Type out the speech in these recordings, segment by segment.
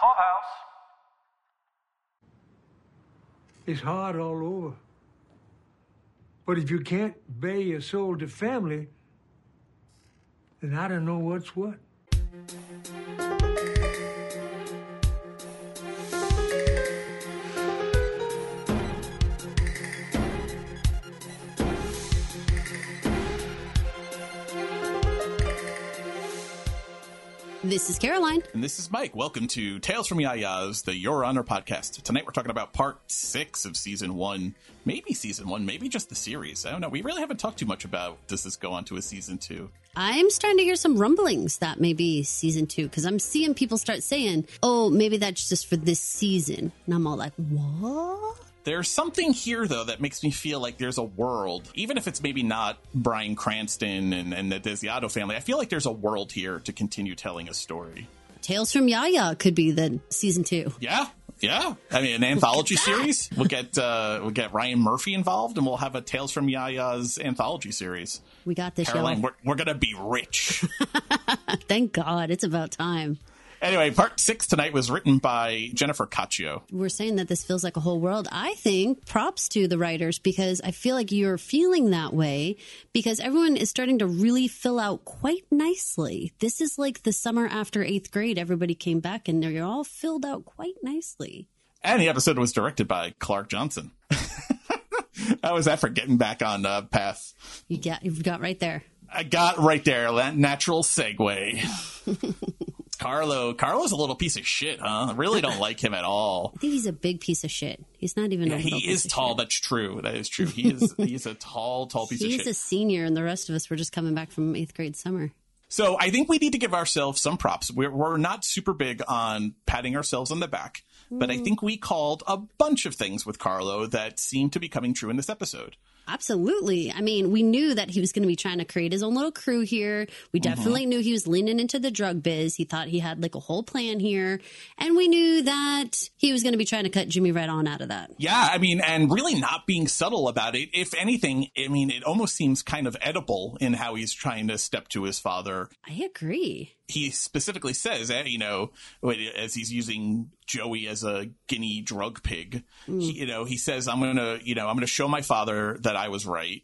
Clubhouse. It's hard all over. But if you can't bear your soul to family, then I don't know what's what. This is Caroline. And this is Mike. Welcome to Tales from Yaya's, the Your Honor podcast. Tonight we're talking about part six of season one. Maybe season one, maybe just the series. I don't know. We really haven't talked too much about does this go on to a season two. I'm starting to hear some rumblings that maybe season two, because I'm seeing people start saying, oh, maybe that's just for this season. And I'm all like, what? There's something here, though, that makes me feel like there's a world, even if it's maybe not Bryan Cranston and, and the Desiato family, I feel like there's a world here to continue telling a story. Tales from Yaya could be the season two. Yeah, yeah. I mean, an anthology series. We'll get uh, we'll get Ryan Murphy involved, and we'll have a Tales from Yaya's anthology series. We got this, Caroline, y'all. we're, we're gonna be rich. Thank God. It's about time. Anyway, part six tonight was written by Jennifer Caccio. We're saying that this feels like a whole world. I think props to the writers because I feel like you're feeling that way because everyone is starting to really fill out quite nicely. This is like the summer after eighth grade. Everybody came back and they're all filled out quite nicely. And the episode was directed by Clark Johnson. How was that for getting back on uh, path? You got, you've got right there. I got right there. That natural segue. Carlo. Carlo's a little piece of shit, huh? I really don't like him at all. I think he's a big piece of shit. He's not even. Yeah, a he piece is tall. shit. That's true. That is true. He is. he's a tall, tall piece of shit. He's a senior, and the rest of us were just coming back from eighth grade summer. So I think we need to give ourselves some props. We're, we're not super big on patting ourselves on the back, but I Mm. think we called a bunch of things with Carlo that seem to be coming true in this episode. Absolutely. I mean, we knew that he was going to be trying to create his own little crew here. We Mm-hmm. definitely knew he was leaning into the drug biz. He thought he had like a whole plan here. And we knew that he was going to be trying to cut Jimmy right on out of that. Yeah, I mean, and really not being subtle about it. If anything, I mean, it almost seems kind of Oedipal in how he's trying to step to his father. I agree. He specifically says, eh, you know, as he's using Joey as a guinea drug pig, he, you know, he says, I'm going to, you know, I'm going to show my father that I was right.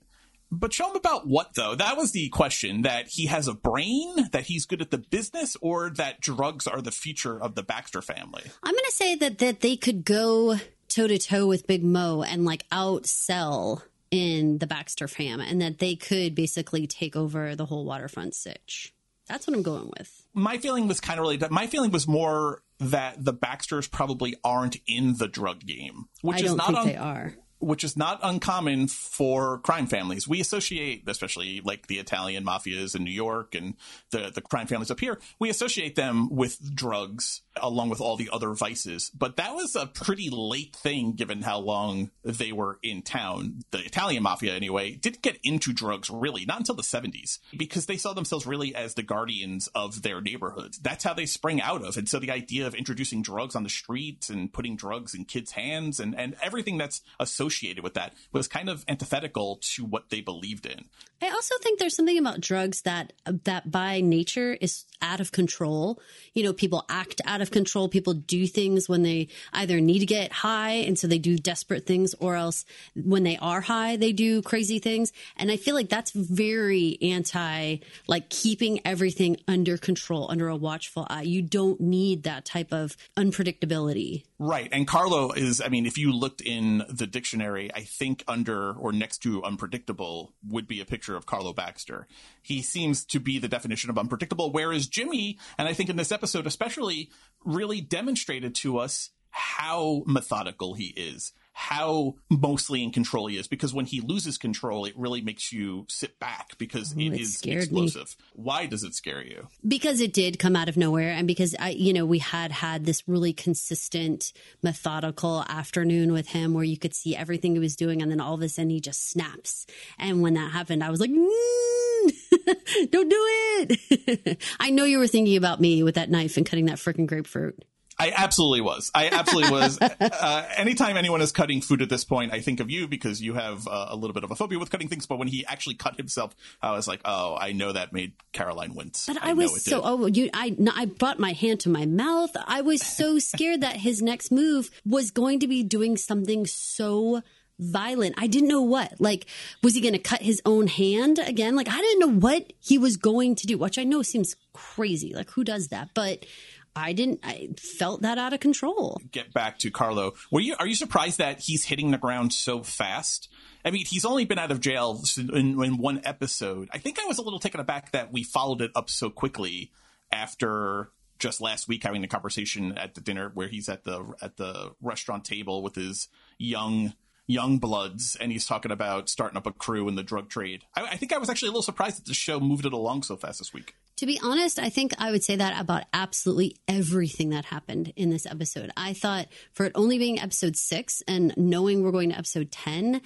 But show him about what though? That was the question that he has a brain, that he's good at the business, or that drugs are the future of the Baxter family. I'm going to say that, that they could go toe to toe with Big Mo and like outsell in the Baxter fam and that they could basically take over the whole waterfront sitch. That's what I'm going with. my feeling was kind of related. My feeling was more that the Baxters probably aren't in the drug game, which I is don't not think they are. Which is not uncommon for crime families. We associate, especially like the Italian mafias in New York and the the crime families up here, we associate them with drugs along with all the other vices. But that was a pretty late thing given how long they were in town. The Italian mafia, anyway, didn't get into drugs really not until the 70s because they saw themselves really as the guardians of their neighborhoods. That's how they sprang out of. And so the idea of introducing drugs on the streets and putting drugs in kids' hands and, and everything that's associated with that was kind of antithetical to what they believed in. I also think there's something about drugs that that by nature is out of control. You know, people act out of control. People do things when they either need to get high and so they do desperate things or else when they are high they do crazy things. And I feel like that's very anti like keeping everything under control, under a watchful eye. You don't need that type of unpredictability. Right. And Carlo is, I mean, if you looked in the dictionary, I think under or next to unpredictable would be a picture of Carlo Baxter. He seems to be the definition of unpredictable, whereas Jimmy, and I think in this episode especially, really demonstrated to us how methodical he is, how mostly in control he is. Because when he loses control, it really makes you sit back because it it is scared me. explosive. Why does it scare you? because it did come out of nowhere and because I you know we had had this really consistent methodical afternoon with him where you could see everything he was doing and then all of a sudden he just snaps and when that happened I was like mm, don't do it I know you were thinking about me with that knife and cutting that freaking grapefruit I absolutely was. I absolutely was. uh, anytime anyone is cutting food at this point, I think of you because you have uh, a little bit of a phobia with cutting things. But when he actually cut himself, I was like, "Oh, I know that made Caroline wince." But I, I was so did. oh, you, I, I brought my hand to my mouth. I was so scared that his next move was going to be doing something so violent. I didn't know what. Like, was he going to cut his own hand again? Like, I didn't know what he was going to do, which I know seems crazy. Like, who does that? But I didn't. I felt that out of control. Get back to Carlo. Were you? Are you surprised that he's hitting the ground so fast? I mean, he's only been out of jail in, in one episode. I think I was a little taken aback that we followed it up so quickly after just last week having the conversation at the dinner where he's at the at the restaurant table with his young young bloods and he's talking about starting up a crew in the drug trade. I, I, think I was actually a little surprised that the show moved it along so fast this week. To be honest, I think I would say that about absolutely everything that happened in this episode. I thought for it only being episode six and knowing we're going to episode 10,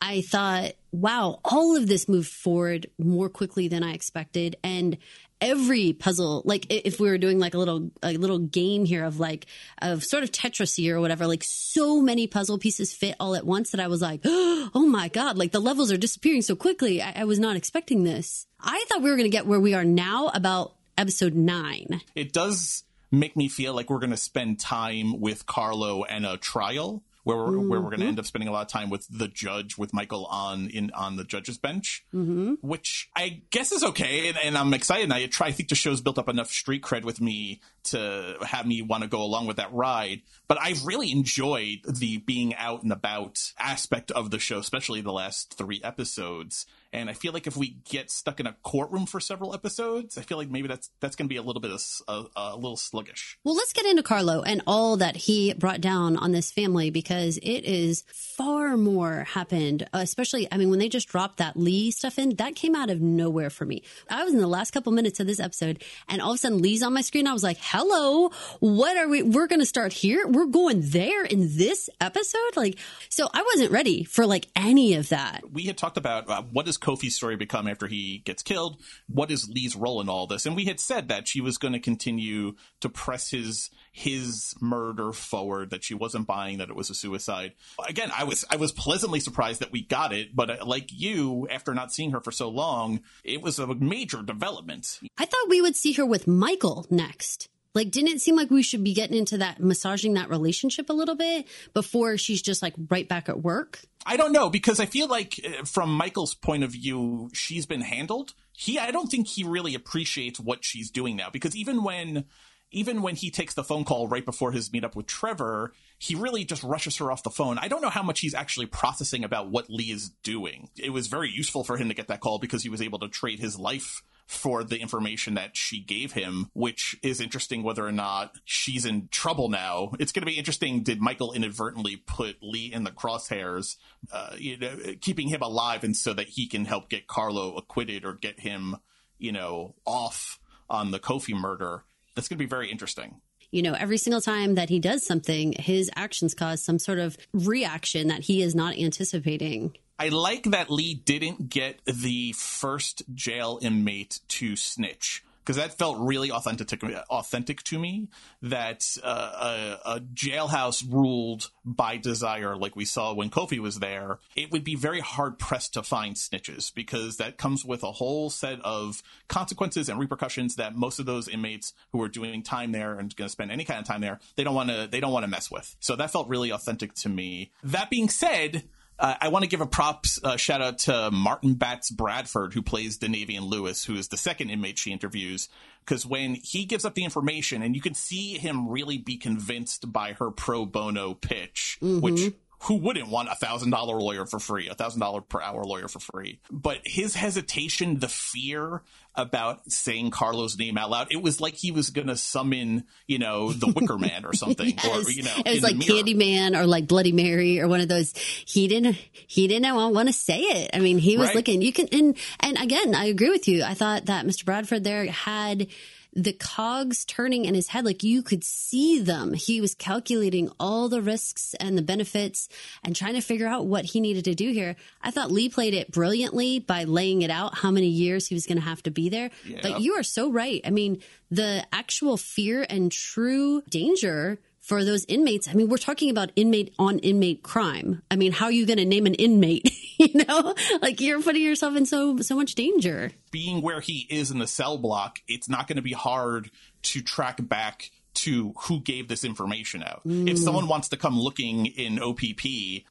I thought, wow, all of this moved forward more quickly than I expected. And every puzzle like if we were doing like a little a little game here of like of sort of tetris or whatever like so many puzzle pieces fit all at once that i was like oh my god like the levels are disappearing so quickly. I, I was not expecting this. I thought we were going to get where we are now about episode nine. It does make me feel like we're going to spend time with carlo and a trial where we're, mm-hmm. where we're going to end up spending a lot of time with the judge, with Michael on in on the judge's bench, mm-hmm. which I guess is okay, and, and I'm excited. I try. I think the show's built up enough street cred with me to have me want to go along with that ride. But I've really enjoyed the being out and about aspect of the show, especially the last three episodes. And I feel like if we get stuck in a courtroom for several episodes, I feel like maybe that's that's going to be a little bit of a, a, little sluggish. Well, let's get into Carlo and all that he brought down on this family because it is far more happened. Especially, I mean, when they just dropped that Lee stuff in, that came out of nowhere for me. I was in the last couple minutes of this episode, and all of a sudden Lee's on my screen. I was like, "Hello, what are we? We're going to start here. We're going there in this episode." Like, so I wasn't ready for like any of that. We had talked about uh, what is Kofi's story become after he gets killed? What is Lee's role in all this? And we had said that she was going to continue to press his his murder forward, that she wasn't buying that it was a suicide. Again, I was I was pleasantly surprised that we got it, but uh, like you, after not seeing her for so long, it was a major development. I thought we would see her with Michael next. Like, didn't it seem like we should be getting into that, massaging that relationship a little bit before she's just like right back at work? I don't know because I feel like uh, from Michael's point of view, she's been handled. He, I don't think he really appreciates what she's doing now because even when, even when he takes the phone call right before his meetup with Trevor, he really just rushes her off the phone. I don't know how much he's actually processing about what Lee is doing. It was very useful for him to get that call because he was able to trade his life for the information that she gave him, which is interesting whether or not she's in trouble now. It's going to be interesting. Did Michael inadvertently put Lee in the crosshairs, uh, you know, keeping him alive and so that he can help get Carlo acquitted or get him, you know, off on the Kofi murder? That's going to be very interesting you know, every single time that he does something, his actions cause some sort of reaction that he is not anticipating. I like that Lee didn't get the first jail inmate to snitch because that felt really authentic authentic to me. That uh, a, a, jailhouse ruled by desire, like we saw when Kofi was there, it would be very hard pressed to find snitches because that comes with a whole set of consequences and repercussions that most of those inmates who are doing time there and going to spend any kind of time there, they don't want to they don't want to mess with. So that felt really authentic to me. That being said uh, I want to give a props uh, shout out to Martin Batts Bradford, who plays Danavian Lewis, who is the second inmate she interviews. Because when he gives up the information, and you can see him really be convinced by her pro bono pitch, mm-hmm. which who wouldn't want a thousand dollar lawyer for free, a thousand dollar per hour lawyer for free? But his hesitation, the fear about saying Carlo's name out loud, it was like he was going to summon, you know, the Wicker Man or something, yes. or you know, it was like Candyman or like Bloody Mary or one of those. He didn't, he didn't want to say it. I mean, he was right. looking. You can, and and again, I agree with you. I thought that Mr. Bradford there had the cogs turning in his head. Like you could see them. He was calculating all the risks and the benefits and trying to figure out what he needed to do here. I thought Lee played it brilliantly by laying it out how many years he was going to have to be there. Yeah. But you are so right. I mean, the actual fear and true danger for those inmates. I mean, we're talking about inmate on inmate crime. I mean, how are you going to name an inmate? you know, like you're putting yourself in so so much danger. Being where he is in the cell block, it's not going to be hard to track back to who gave this information out. Mm. If someone wants to come looking in OPP,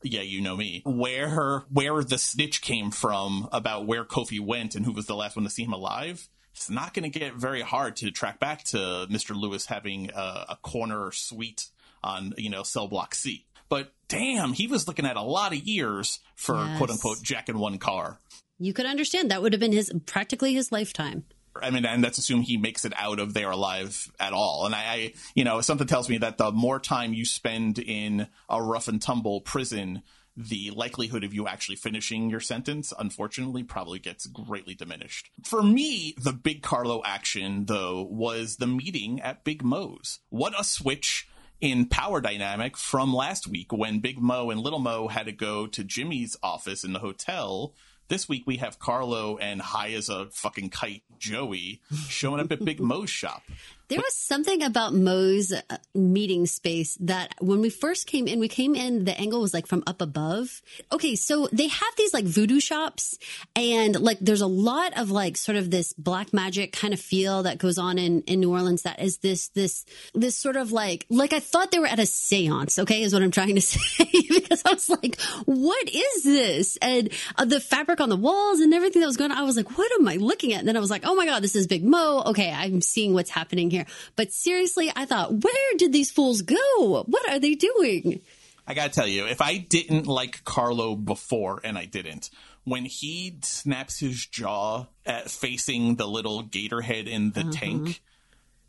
yeah, you know me, where where the snitch came from about where Kofi went and who was the last one to see him alive, it's not going to get very hard to track back to Mr. Lewis having a, a corner suite on, you know, cell block C. But damn, he was looking at a lot of years for yes. quote unquote Jack in one car. You could understand that would have been his practically his lifetime. I mean, and let's assume he makes it out of there alive at all. And I, I, you know, something tells me that the more time you spend in a rough and tumble prison, the likelihood of you actually finishing your sentence, unfortunately, probably gets greatly diminished. For me, the big Carlo action, though, was the meeting at Big Mo's. What a switch in power dynamic from last week when Big Mo and Little Mo had to go to Jimmy's office in the hotel. This week we have Carlo and high as a fucking kite Joey showing up at Big Mo's shop. There was something about Mo's uh, meeting space that when we first came in, we came in, the angle was like from up above. Okay, so they have these like voodoo shops and like there's a lot of like sort of this black magic kind of feel that goes on in, in New Orleans that is this, this, this sort of like, like I thought they were at a seance, okay, is what I'm trying to say because I was like, what is this? And uh, the fabric on the walls and everything that was going on, I was like, what am I looking at? And then I was like, oh my God, this is Big Mo. Okay, I'm seeing what's happening here. But seriously, I thought, where did these fools go? What are they doing? I gotta tell you, if I didn't like Carlo before, and I didn't, when he snaps his jaw at facing the little gator head in the uh-huh. tank,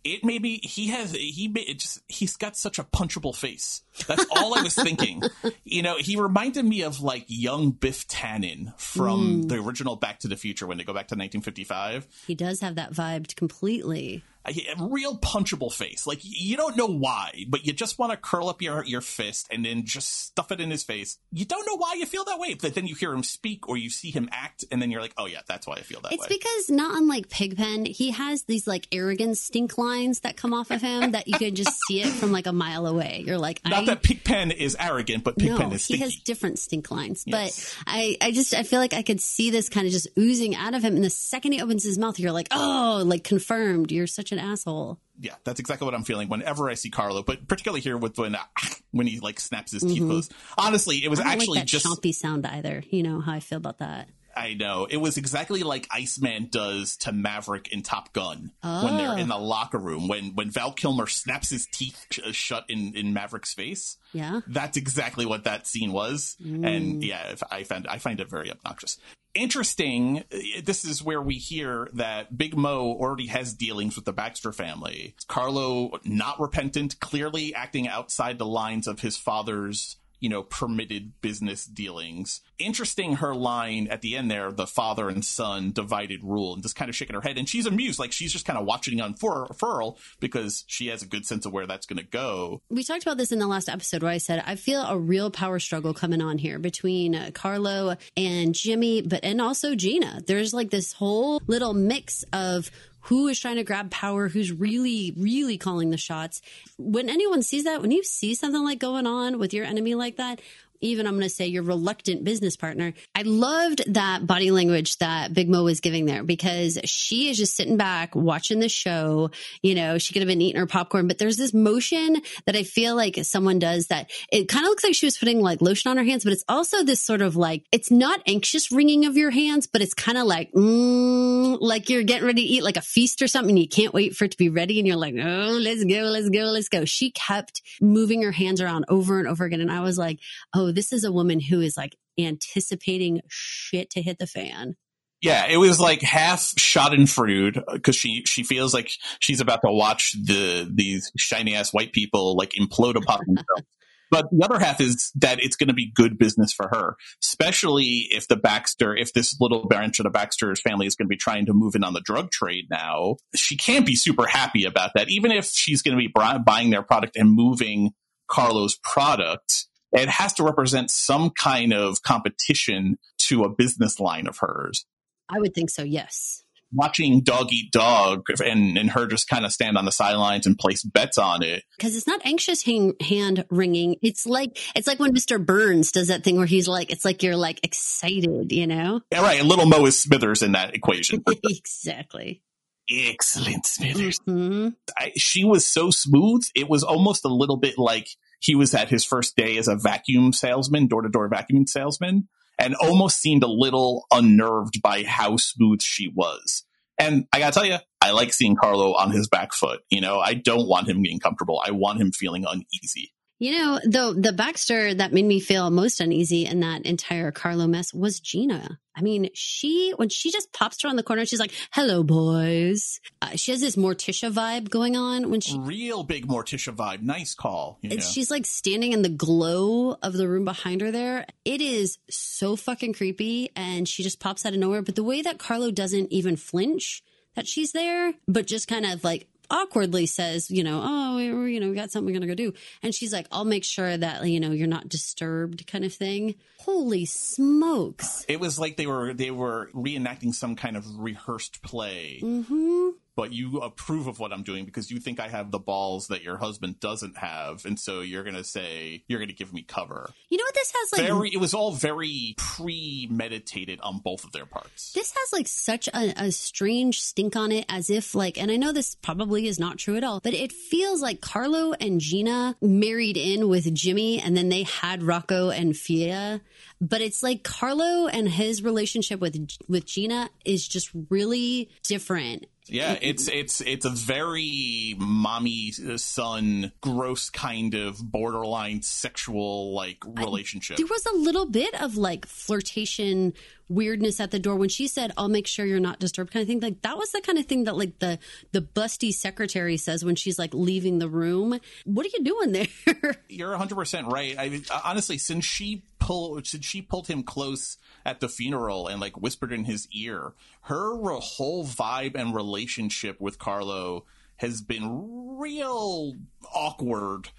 it maybe he has he just he's got such a punchable face. That's all I was thinking. You know, he reminded me of like young Biff Tannen from mm. the original Back to the Future when they go back to 1955. He does have that vibe completely a real punchable face. Like you don't know why, but you just want to curl up your your fist and then just stuff it in his face. You don't know why you feel that way, but then you hear him speak or you see him act, and then you're like, oh yeah, that's why I feel that it's way. It's because not unlike Pigpen, he has these like arrogant stink lines that come off of him that you can just see it from like a mile away. You're like, not I... that Pigpen is arrogant, but Pigpen no, is stinky. he has different stink lines. Yes. But I I just I feel like I could see this kind of just oozing out of him, and the second he opens his mouth, you're like, oh, like confirmed. You're such an asshole yeah, that's exactly what I'm feeling whenever I see Carlo, but particularly here with when when he like snaps his mm-hmm. teeth closed. Honestly, it was actually like just chompy sound either. You know how I feel about that. I know it was exactly like Iceman does to Maverick in Top Gun oh. when they're in the locker room when when Val Kilmer snaps his teeth sh- shut in in Maverick's face. Yeah, that's exactly what that scene was, mm. and yeah, I find I find it very obnoxious interesting. Uh, this is where we hear that Big Mo already has dealings with the Baxter family. Carlo, not repentant, clearly acting outside the lines of his father's you know, permitted business dealings. Interesting her line at the end there, the father and son divided rule, and just kind of shaking her head. And she's amused, like she's just kind of watching unfurl because she has a good sense of where that's going to go. We talked about this in the last episode where I said, I feel a real power struggle coming on here between uh, Carlo and Jimmy, but and also Gina. There's like this whole little mix of who is trying to grab power, who's really, really calling the shots. When anyone sees that, when you see something like going on with your enemy like that, even I'm going to say your reluctant business partner. I loved that body language that Big Mo was giving there because she is just sitting back watching the show. You know, she could have been eating her popcorn, but there's this motion that I feel like someone does that it kind of looks like she was putting like lotion on her hands, but it's also this sort of like, it's not anxious wringing of your hands, but it's kind of like, mm, like you're getting ready to eat like a feast or something. And you can't wait for it to be ready. And you're like, oh, let's go, let's go, let's go. She kept moving her hands around over and over again. And I was like, oh, oh, this is a woman who is like anticipating shit to hit the fan. Yeah, it was like half Schadenfreude uh, because she she feels like she's about to watch the these shiny ass white people like implode upon themselves. But the other half is that it's going to be good business for her, especially if the Baxter, if this little branch of the Baxter's family is going to be trying to move in on the drug trade now. She can't be super happy about that. Even if she's going to be buying their product and moving Carlo's product, it has to represent some kind of competition to a business line of hers. I would think so, yes watching dog eat dog and, and her just kind of stand on the sidelines and place bets on it. Cause it's not anxious hang, hand wringing. It's like, it's like when Mr. Burns does that thing where he's like, it's like you're like excited, you know? Yeah, right. And little Mo is Smithers in that equation. exactly. Excellent Smithers. Mm-hmm. I, she was so smooth. It was almost a little bit like he was at his first day as a vacuum salesman, door to door vacuum salesman and almost seemed a little unnerved by how smooth she was. And I gotta tell you, I like seeing Carlo on his back foot. You know, I don't want him getting comfortable. I want him feeling uneasy. You know, the the Baxter that made me feel most uneasy in that entire Carlo mess was Gina. I mean, she when she just pops around the corner, she's like, "Hello, boys." Uh, she has this Morticia vibe going on when she real big Morticia vibe. Nice call. You know? She's like standing in the glow of the room behind her. There, it is so fucking creepy, and she just pops out of nowhere. But the way that Carlo doesn't even flinch that she's there, but just kind of like awkwardly says, you know, oh, we, you know, we got something we're to go do. And she's like, I'll make sure that, you know, you're not disturbed kind of thing. Holy smokes. It was like they were, they were reenacting some kind of rehearsed play. Mm-hmm but you approve of what I'm doing because you think I have the balls that your husband doesn't have, and so you're gonna say you're gonna give me cover. You know what this has like? Very, it was all very premeditated on both of their parts. This has like such a, a strange stink on it, as if like, and I know this probably is not true at all, but it feels like Carlo and Gina married in with Jimmy, and then they had Rocco and Fia, but it's like Carlo and his relationship with with Gina is just really different yeah, it's it's it's a very mommy uh, son gross kind of borderline sexual like relationship. I, there was a little bit of like flirtation weirdness at the door when she said, "I'll make sure you're not disturbed," kind of thing. Like that was the kind of thing that like the the busty secretary says when she's like leaving the room. What are you doing there? you're 100 percent right. I uh, honestly, since she pulled since she pulled him close at the funeral and like whispered in his ear, her whole vibe and relationship with Carlo has been real awkward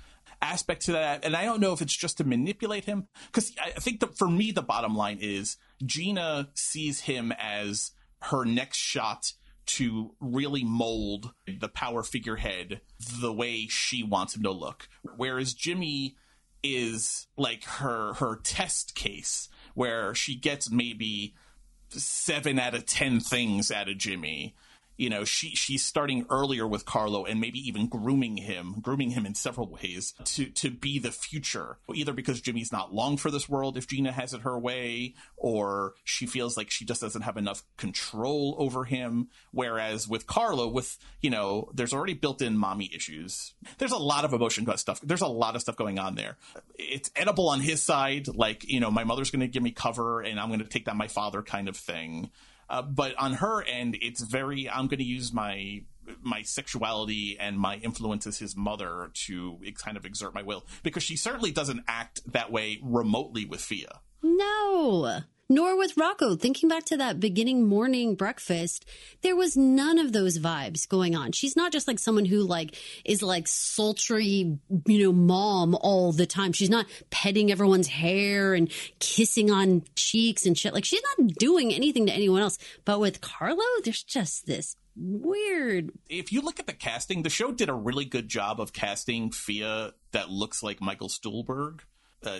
aspect to that. And I don't know if it's just to manipulate him. Because I think that for me, the bottom line is Gina sees him as her next shot to really mold the power figurehead the way she wants him to look. Whereas Jimmy is like her her test case where she gets maybe seven out of ten things out of Jimmy you know she she's starting earlier with Carlo and maybe even grooming him grooming him in several ways to to be the future either because Jimmy's not long for this world if Gina has it her way or she feels like she just doesn't have enough control over him. Whereas with Carlo with you know there's already built-in mommy issues. There's a lot of emotion stuff there's a lot of stuff going on there. It's Oedipal on his side like you know my mother's going to give me cover and I'm going to take that my father kind of thing uh, but on her end, it's very, I'm going to use my my sexuality and my influence as his mother to kind of exert my will because she certainly doesn't act that way remotely with Fia. No nor with Rocco. Thinking back to that beginning morning breakfast, there was none of those vibes going on. She's not just like someone who like is like sultry, you know, mom all the time. She's not petting everyone's hair and kissing on cheeks and shit. Like she's not doing anything to anyone else. But with Carlo, there's just this weird. If you look at the casting, the show did a really good job of casting Fia that looks like Michael Stuhlbarg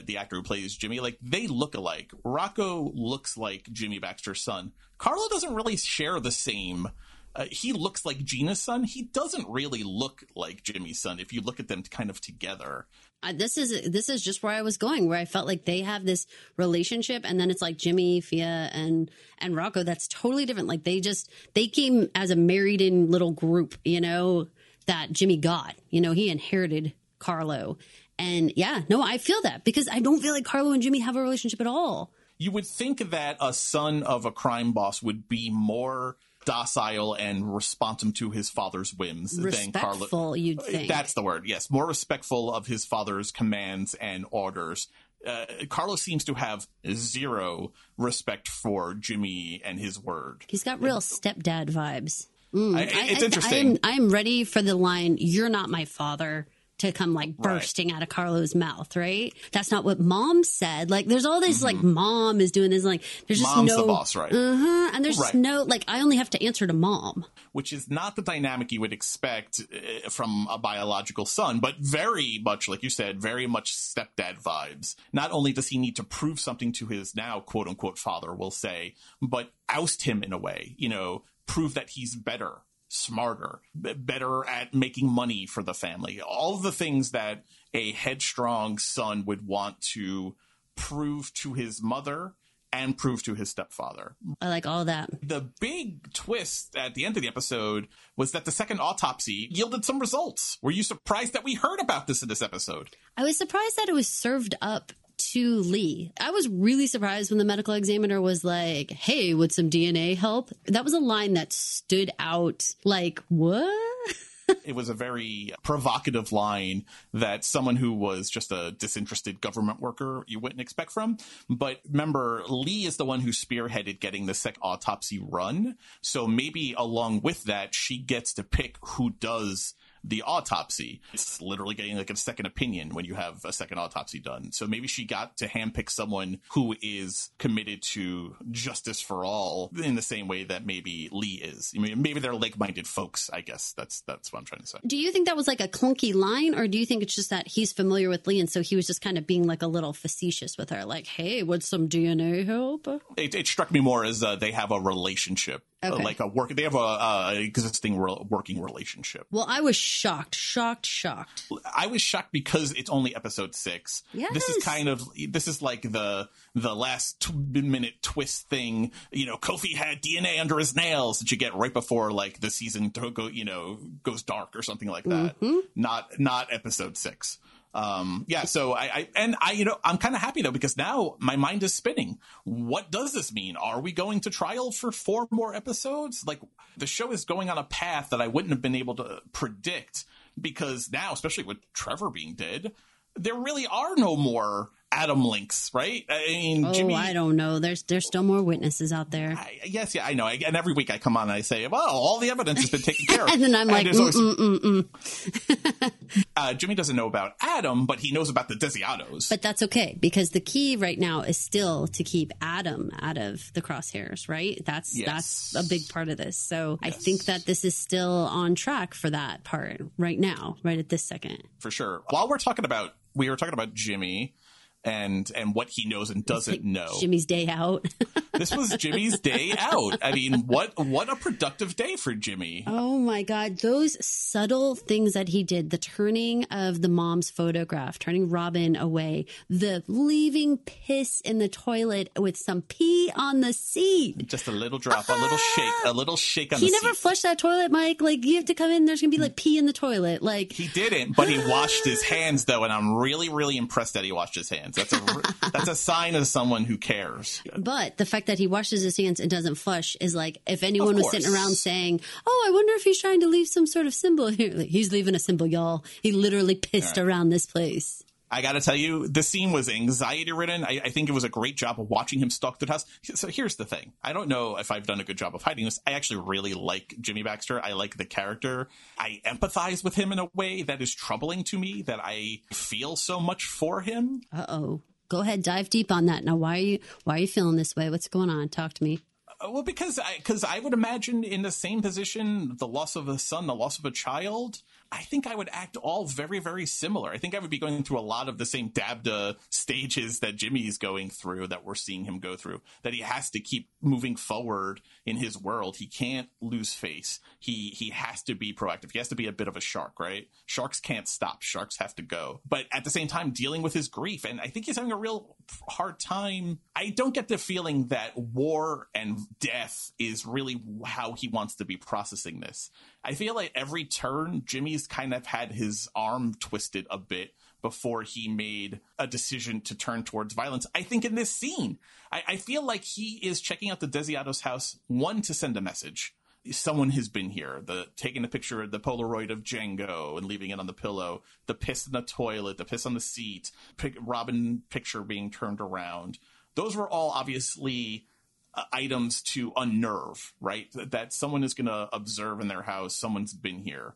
the actor who plays Jimmy, like they look alike. Rocco looks like Jimmy Baxter's son. Carlo doesn't really share the same. Uh, he looks like Gina's son. He doesn't really look like Jimmy's son if you look at them kind of together. Uh, this is this is just where I was going, where I felt like they have this relationship, and then it's like Jimmy, Fia, and and Rocco. That's totally different. Like they just they came as a married in little group, you know, that Jimmy got. You know, he inherited Carlo, and yeah, no, I feel that because I don't feel like Carlo and Jimmy have a relationship at all. You would think that a son of a crime boss would be more docile and responsive to his father's whims than Carlos. Respectful, you'd think. That's the word. Yes, more respectful of his father's commands and orders. Uh, Carlos seems to have zero respect for Jimmy and his word. He's got real stepdad vibes. I- it's interesting. I am, I'm ready for the line, "You're not my father." To come like Right. bursting out of Carlo's mouth, right? That's not what mom said. Like, there's all this like Mm-hmm. mom is doing this. Like, there's just Mom's no the boss, right? Uh huh. And there's just no like. I only have to answer to mom. which is not the dynamic you would expect uh, from a biological son, but very much, like you said, very much stepdad vibes. Not only does he need to prove something to his now quote unquote father, we'll say, but oust him in a way, you know, prove that he's better, smarter, b- better at making money for the family. All the things that a headstrong son would want to prove to his mother and prove to his stepfather I like all that. the big twist at the end of the episode was that the second autopsy yielded some results. Were you surprised that we heard about this in this episode? I was surprised that it was served up to Lee. I was really surprised when the medical examiner was like, "Hey, would some DNA help?" That was a line that stood out. Like, what? it was a very provocative line that someone who was just a disinterested government worker you wouldn't expect from. But remember, Lee is the one who spearheaded getting the second autopsy run. So maybe along with that, she gets to pick who does the autopsy. It's literally getting like a second opinion when you have a second autopsy done. So maybe she got to handpick someone who is committed to justice for all in the same way that maybe Lee is. I mean, maybe they're like-minded folks. I guess that's that's what I'm trying to say. Do you think that was like a clunky line, or do you think it's just that he's familiar with Lee and so he was just kind of being like a little facetious with her, like, "Hey, would some DNA help?" It, it struck me more as uh, they have a relationship, Okay. like a work. They have a uh, existing re- working relationship. Well, I was shocked, shocked, shocked. I was shocked because it's only episode six. yes. This is kind of this is like the the last t- minute twist thing. You know, Kofi had DNA under his nails that you get right before like the season to go. You know, goes dark or something like that. Not not episode six. Um, yeah, so I, I and I, you know, I'm kind of happy though because now my mind is spinning. What does this mean? Are we going to trial for four more episodes? Like the show is going on a path that I wouldn't have been able to predict because now, especially with Trevor being dead, there really are no more Adam links, right? I mean, Oh, Jimmy. I don't know. There's there's still more witnesses out there. I, yes, yeah, I know. I, and every week I come on and I say, "Well, all the evidence has been taken care of," And then I'm like, there's always- mm, mm, mm, mm. uh, Jimmy doesn't know about Adam, but he knows about the Desiatos. But that's okay because the key right now is still to keep Adam out of the crosshairs, right? That's Yes. that's a big part of this. So I think that this is still on track for that part right now, right at this second. for sure. While we're talking about, we were talking about Jimmy and and what he knows and doesn't know. Jimmy's day out. This was Jimmy's day out. I mean, what what a productive day for Jimmy. oh my God. Those subtle things that he did the turning of the mom's photograph, turning Robin away, the leaving piss in the toilet with some pee on the seat. Just a little drop, a little ah! shake, a little shake on He never seat. flushed that toilet, Mike. Like, you have to come in, there's going to be like pee in the toilet. Like, He didn't, but he washed his hands though, and I'm really, really impressed that he washed his hands. That's a that's a sign of someone who cares. But the fact that he washes his hands and doesn't flush is like if anyone was sitting around saying, "Oh, I wonder if he's trying to leave some sort of symbol here." Like, he's leaving a symbol, y'all. He literally pissed around this place. I got to tell you, the scene was anxiety ridden. I, I think it was a great job of watching him stalk the house. So here's the thing. I don't know if I've done a good job of hiding this. I actually really like Jimmy Baxter. I like the character. I empathize with him in a way that is troubling to me that I feel so much for him. Uh oh. Go ahead, dive deep on that. Now, why are you why are you feeling this way? What's going on? Talk to me. Uh, Well, because I, cause I would imagine in the same position, the loss of a son, the loss of a child, I think I would act all very, very similar. I think I would be going through a lot of the same DABDA stages that Jimmy's going through, that we're seeing him go through, that he has to keep moving forward in his world. He can't lose face. He, he has to be proactive. He has to be a bit of a shark, right? Sharks can't stop. Sharks have to go. But at the same time, dealing with his grief. And I think he's having a real hard time. I don't get the feeling that war and death is really how he wants to be processing this. I feel like every turn, Jimmy's kind of had his arm twisted a bit before he made a decision to turn towards violence. I think in this scene, I, I feel like he is checking out the Desiato's house, one, to send a message. Someone has been here. The taking a picture of the Polaroid of Django and leaving it on the pillow, the piss in the toilet, the piss on the seat, pic, Robin picture being turned around. Those were all obviously uh, items to unnerve, right? That, that someone is going to observe in their house. Someone's been here,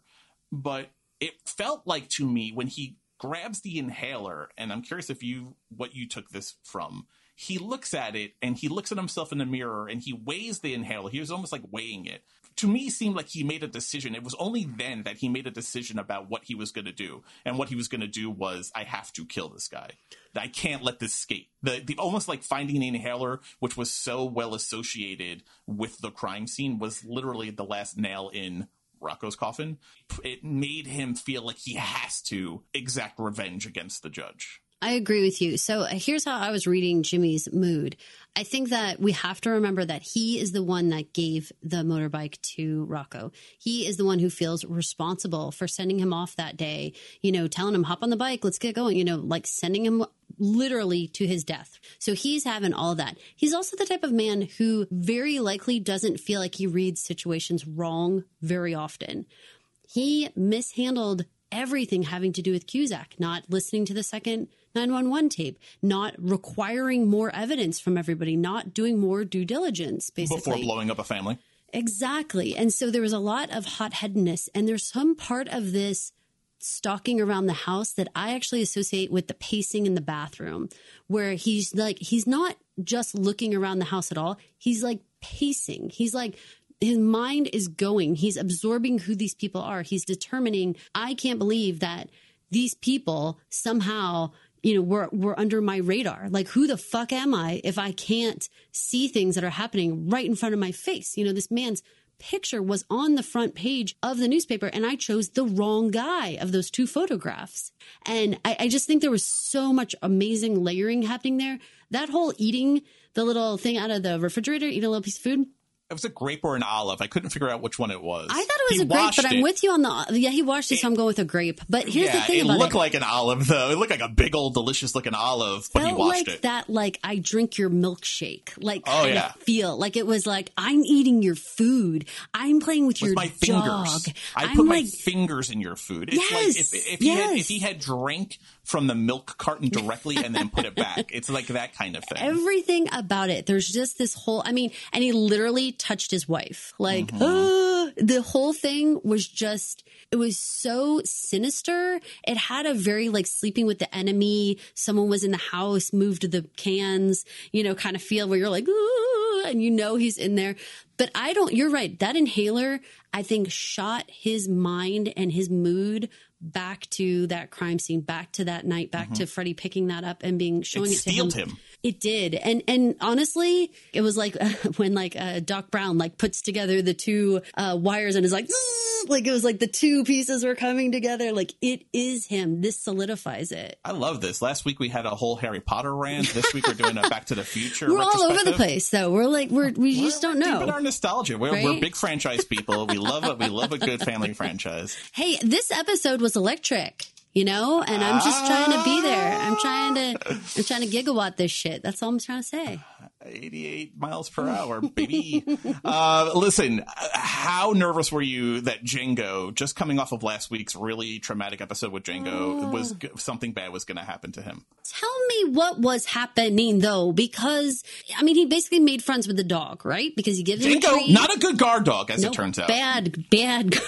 but it felt like to me when he grabs the inhaler, and I'm curious if you what you took this from he looks at it and he looks at himself in the mirror and he weighs the inhaler. He was almost like weighing it. To me, seemed like he made a decision. It was only then that he made a decision about what he was going to do. And what he was going to do was, I have to kill this guy. I can't let this escape. The, the almost like finding an inhaler, which was so well associated with the crime scene, was literally the last nail in Rocco's coffin. It made him feel like he has to exact revenge against the judge. I agree with you. So uh, here's how I was reading Jimmy's mood. I think that we have to remember that he is the one that gave the motorbike to Rocco. He is the one who feels responsible for sending him off that day, you know, telling him, hop on the bike, let's get going, you know, like sending him literally to his death. So he's having all that. He's also the type of man who very likely doesn't feel like he reads situations wrong very often. He mishandled everything having to do with Cusack, not listening to the second 911 tape, not requiring more evidence from everybody, not doing more due diligence, basically. Before blowing up a family. Exactly. And so there was a lot of hot headedness. And there's some part of this stalking around the house that I actually associate with the pacing in the bathroom, where he's like, he's not just looking around the house at all. He's like pacing. He's like, his mind is going. He's absorbing who these people are. He's determining, I can't believe that these people somehow you know, were, were under my radar. Like, who the fuck am I if I can't see things that are happening right in front of my face? You know, this man's picture was on the front page of the newspaper and I chose the wrong guy of those two photographs. And I, I just think there was so much amazing layering happening there. That whole eating the little thing out of the refrigerator, eating a little piece of food, it was a grape or an olive. I couldn't figure out which one it was. I thought it was he a grape, but I'm it. with you on the. Yeah, he washed it, so I'm going with a grape. But here's yeah, the thing it about looked like an olive, though. It looked like a big old delicious looking olive, but he washed like it. That like I drink your milkshake, like oh, yeah. feel like it was like I'm eating your food. I'm playing with, with your my fingers. dog. I I'm put like, my fingers in your food. It's yes, like if, if, yes. he had, if he had drank from the milk carton directly and then put it back. It's like that kind of thing. Everything about it. There's just this whole, I mean, and he literally touched his wife. Like, mm-hmm. uh, the whole thing was just, it was so sinister. It had a very like sleeping with the enemy. Someone was in the house, moved the cans, you know, kind of feel where you're like, Ooh, and you know he's in there. But I don't, you're right. That inhaler, I think, shot his mind and his mood back to that crime scene, back to that night, back mm-hmm. to Freddie picking that up and being showing it, it to him. him. It did, and and honestly, it was like uh, when like uh, Doc Brown like puts together the two uh, wires and is like. Like it was like the two pieces were coming together. Like it is him. This solidifies it. I love this. Last week we had a whole Harry Potter rant. This week we're doing a Back to the Future. we're all over the place, though. We're like we're we we're, just don't know. Deep in our nostalgia. We're, right? we're big franchise people. We love it. We love a good family franchise. Hey, this episode was electric you know? And i'm just trying to be there. I'm trying to i'm ah. trying to gigawatt this shit. That's all i'm trying to say 88 miles per hour, baby. uh, listen, how nervous were you that Django, just coming off of last week's really traumatic episode with Django, uh, was something bad was going to happen to him? Tell me what was happening though, because I mean, he basically made friends with the dog, right? Because he gives Django, him a not a good guard dog, as nope, it turns out. Bad, bad guard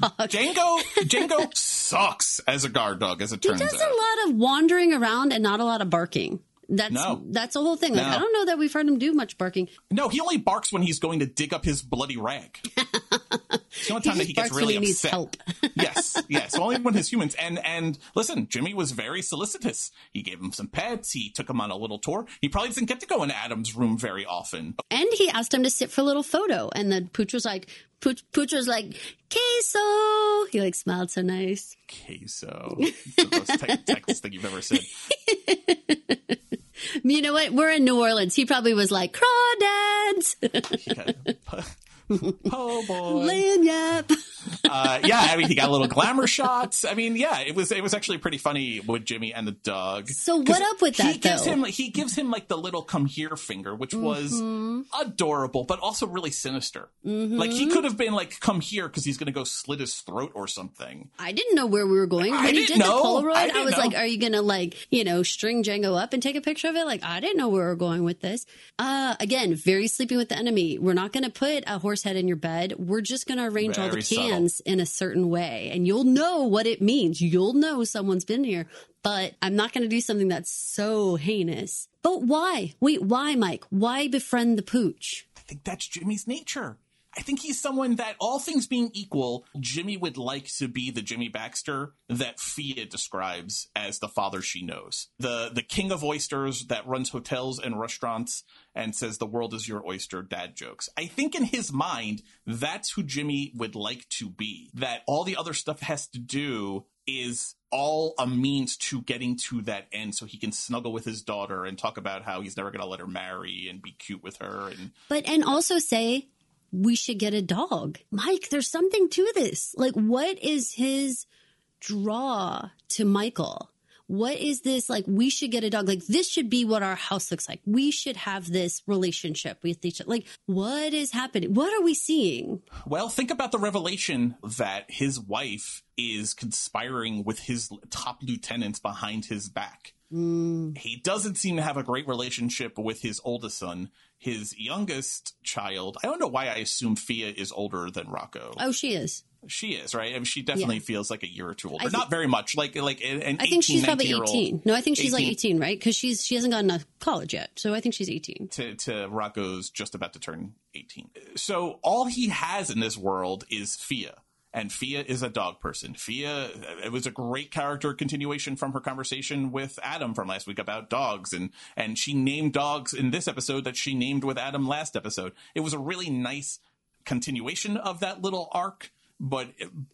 dog. Django, Django sucks as a guard dog, as it turns out. He does out. a lot of wandering around and not a lot of barking. That's no. that's the whole thing. Like, no. I don't know that we've heard him do much barking. No, he only barks when he's going to dig up his bloody rag. it's the only time he that he gets really he upset. help. yes, yes, only when his humans. And and listen, Jimmy was very solicitous. He gave him some pets. He took him on a little tour. He probably doesn't get to go in Adam's room very often. And he asked him to sit for a little photo. And the pooch was like, Pooch, Pooch was like, queso. He like smiled so nice. Queso. It's the most te- Texas thing you've ever said. You know what? We're in New Orleans. He probably was like, crawdads. oh boy. Lagniappe. uh, yeah, I mean, he got a little glamour shots. I mean, yeah, it was it was actually pretty funny with Jimmy and the dog. So what up with that? He gives though? him he gives him like the little come here finger, which was Mm-hmm. adorable, but also really sinister. Like he could have been like come here because he's going to go slit his throat or something. I didn't know where we were going. When I he didn't did know. the Polaroid, I I, was know. like, are you going to like, you know, string Django up and take a picture of it? Like, I didn't know where we were going with this. Uh, again, very sleeping with the enemy. We're not going to put a horse head in your bed. We're just going to arrange all the Very subtle. cans in a certain way and you'll know what it means. You'll know someone's been here, but I'm not going to do something that's so heinous. But why? Wait, why, Mike? Why befriend the pooch? I think that's Jimmy's nature. I think he's someone that, all things being equal, Jimmy would like to be the Jimmy Baxter that Fia describes as the father she knows. The the king of oysters that runs hotels and restaurants and says the world is your oyster dad jokes. I think in his mind, that's who Jimmy would like to be. That all the other stuff has to do is all a means to getting to that end so he can snuggle with his daughter and talk about how he's never going to let her marry and be cute with her and But and also say we should get a dog. Mike, there's something to this. Like what is his draw to Michael? What is this like we should get a dog? Like this should be what our house looks like. We should have this relationship with each other. Like what is happening? What are we seeing? Well, think about the revelation that his wife is conspiring with his top lieutenants behind his back. Mm. He doesn't seem to have a great relationship with his oldest son. His youngest child, I don't know why I assume Fia is older than Rocco. Oh, she is. She is, right? I mean, she definitely Yeah. feels like a year or two older. think- Not very much. Like, like an, an I think 18, she's probably 18. No, I think she's like 18. 18, right? Because she's she hasn't gone to college yet. So I think she's 18. to, to Rocco's just about to turn 18. So all he has in this world is Fia. And Fia is a dog person. Fia, it was a great character continuation from her conversation with Adam from last week about dogs. And, and she named dogs in this episode that she named with Adam last episode. It was a really nice continuation of that little arc. But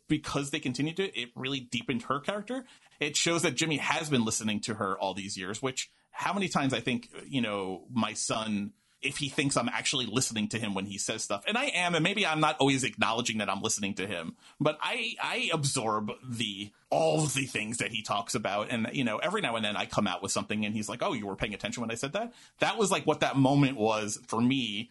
because they continued to, it really deepened her character. It shows that Jimmy has been listening to her all these years, which how many times I think, you know, my son, if he thinks I'm actually listening to him when he says stuff, and I am, and maybe I'm not always acknowledging that I'm listening to him, but I, I absorb the, all the things that he talks about. And, you know, every now and then I come out with something and he's like, oh, you were paying attention when I said that? That was like what that moment was for me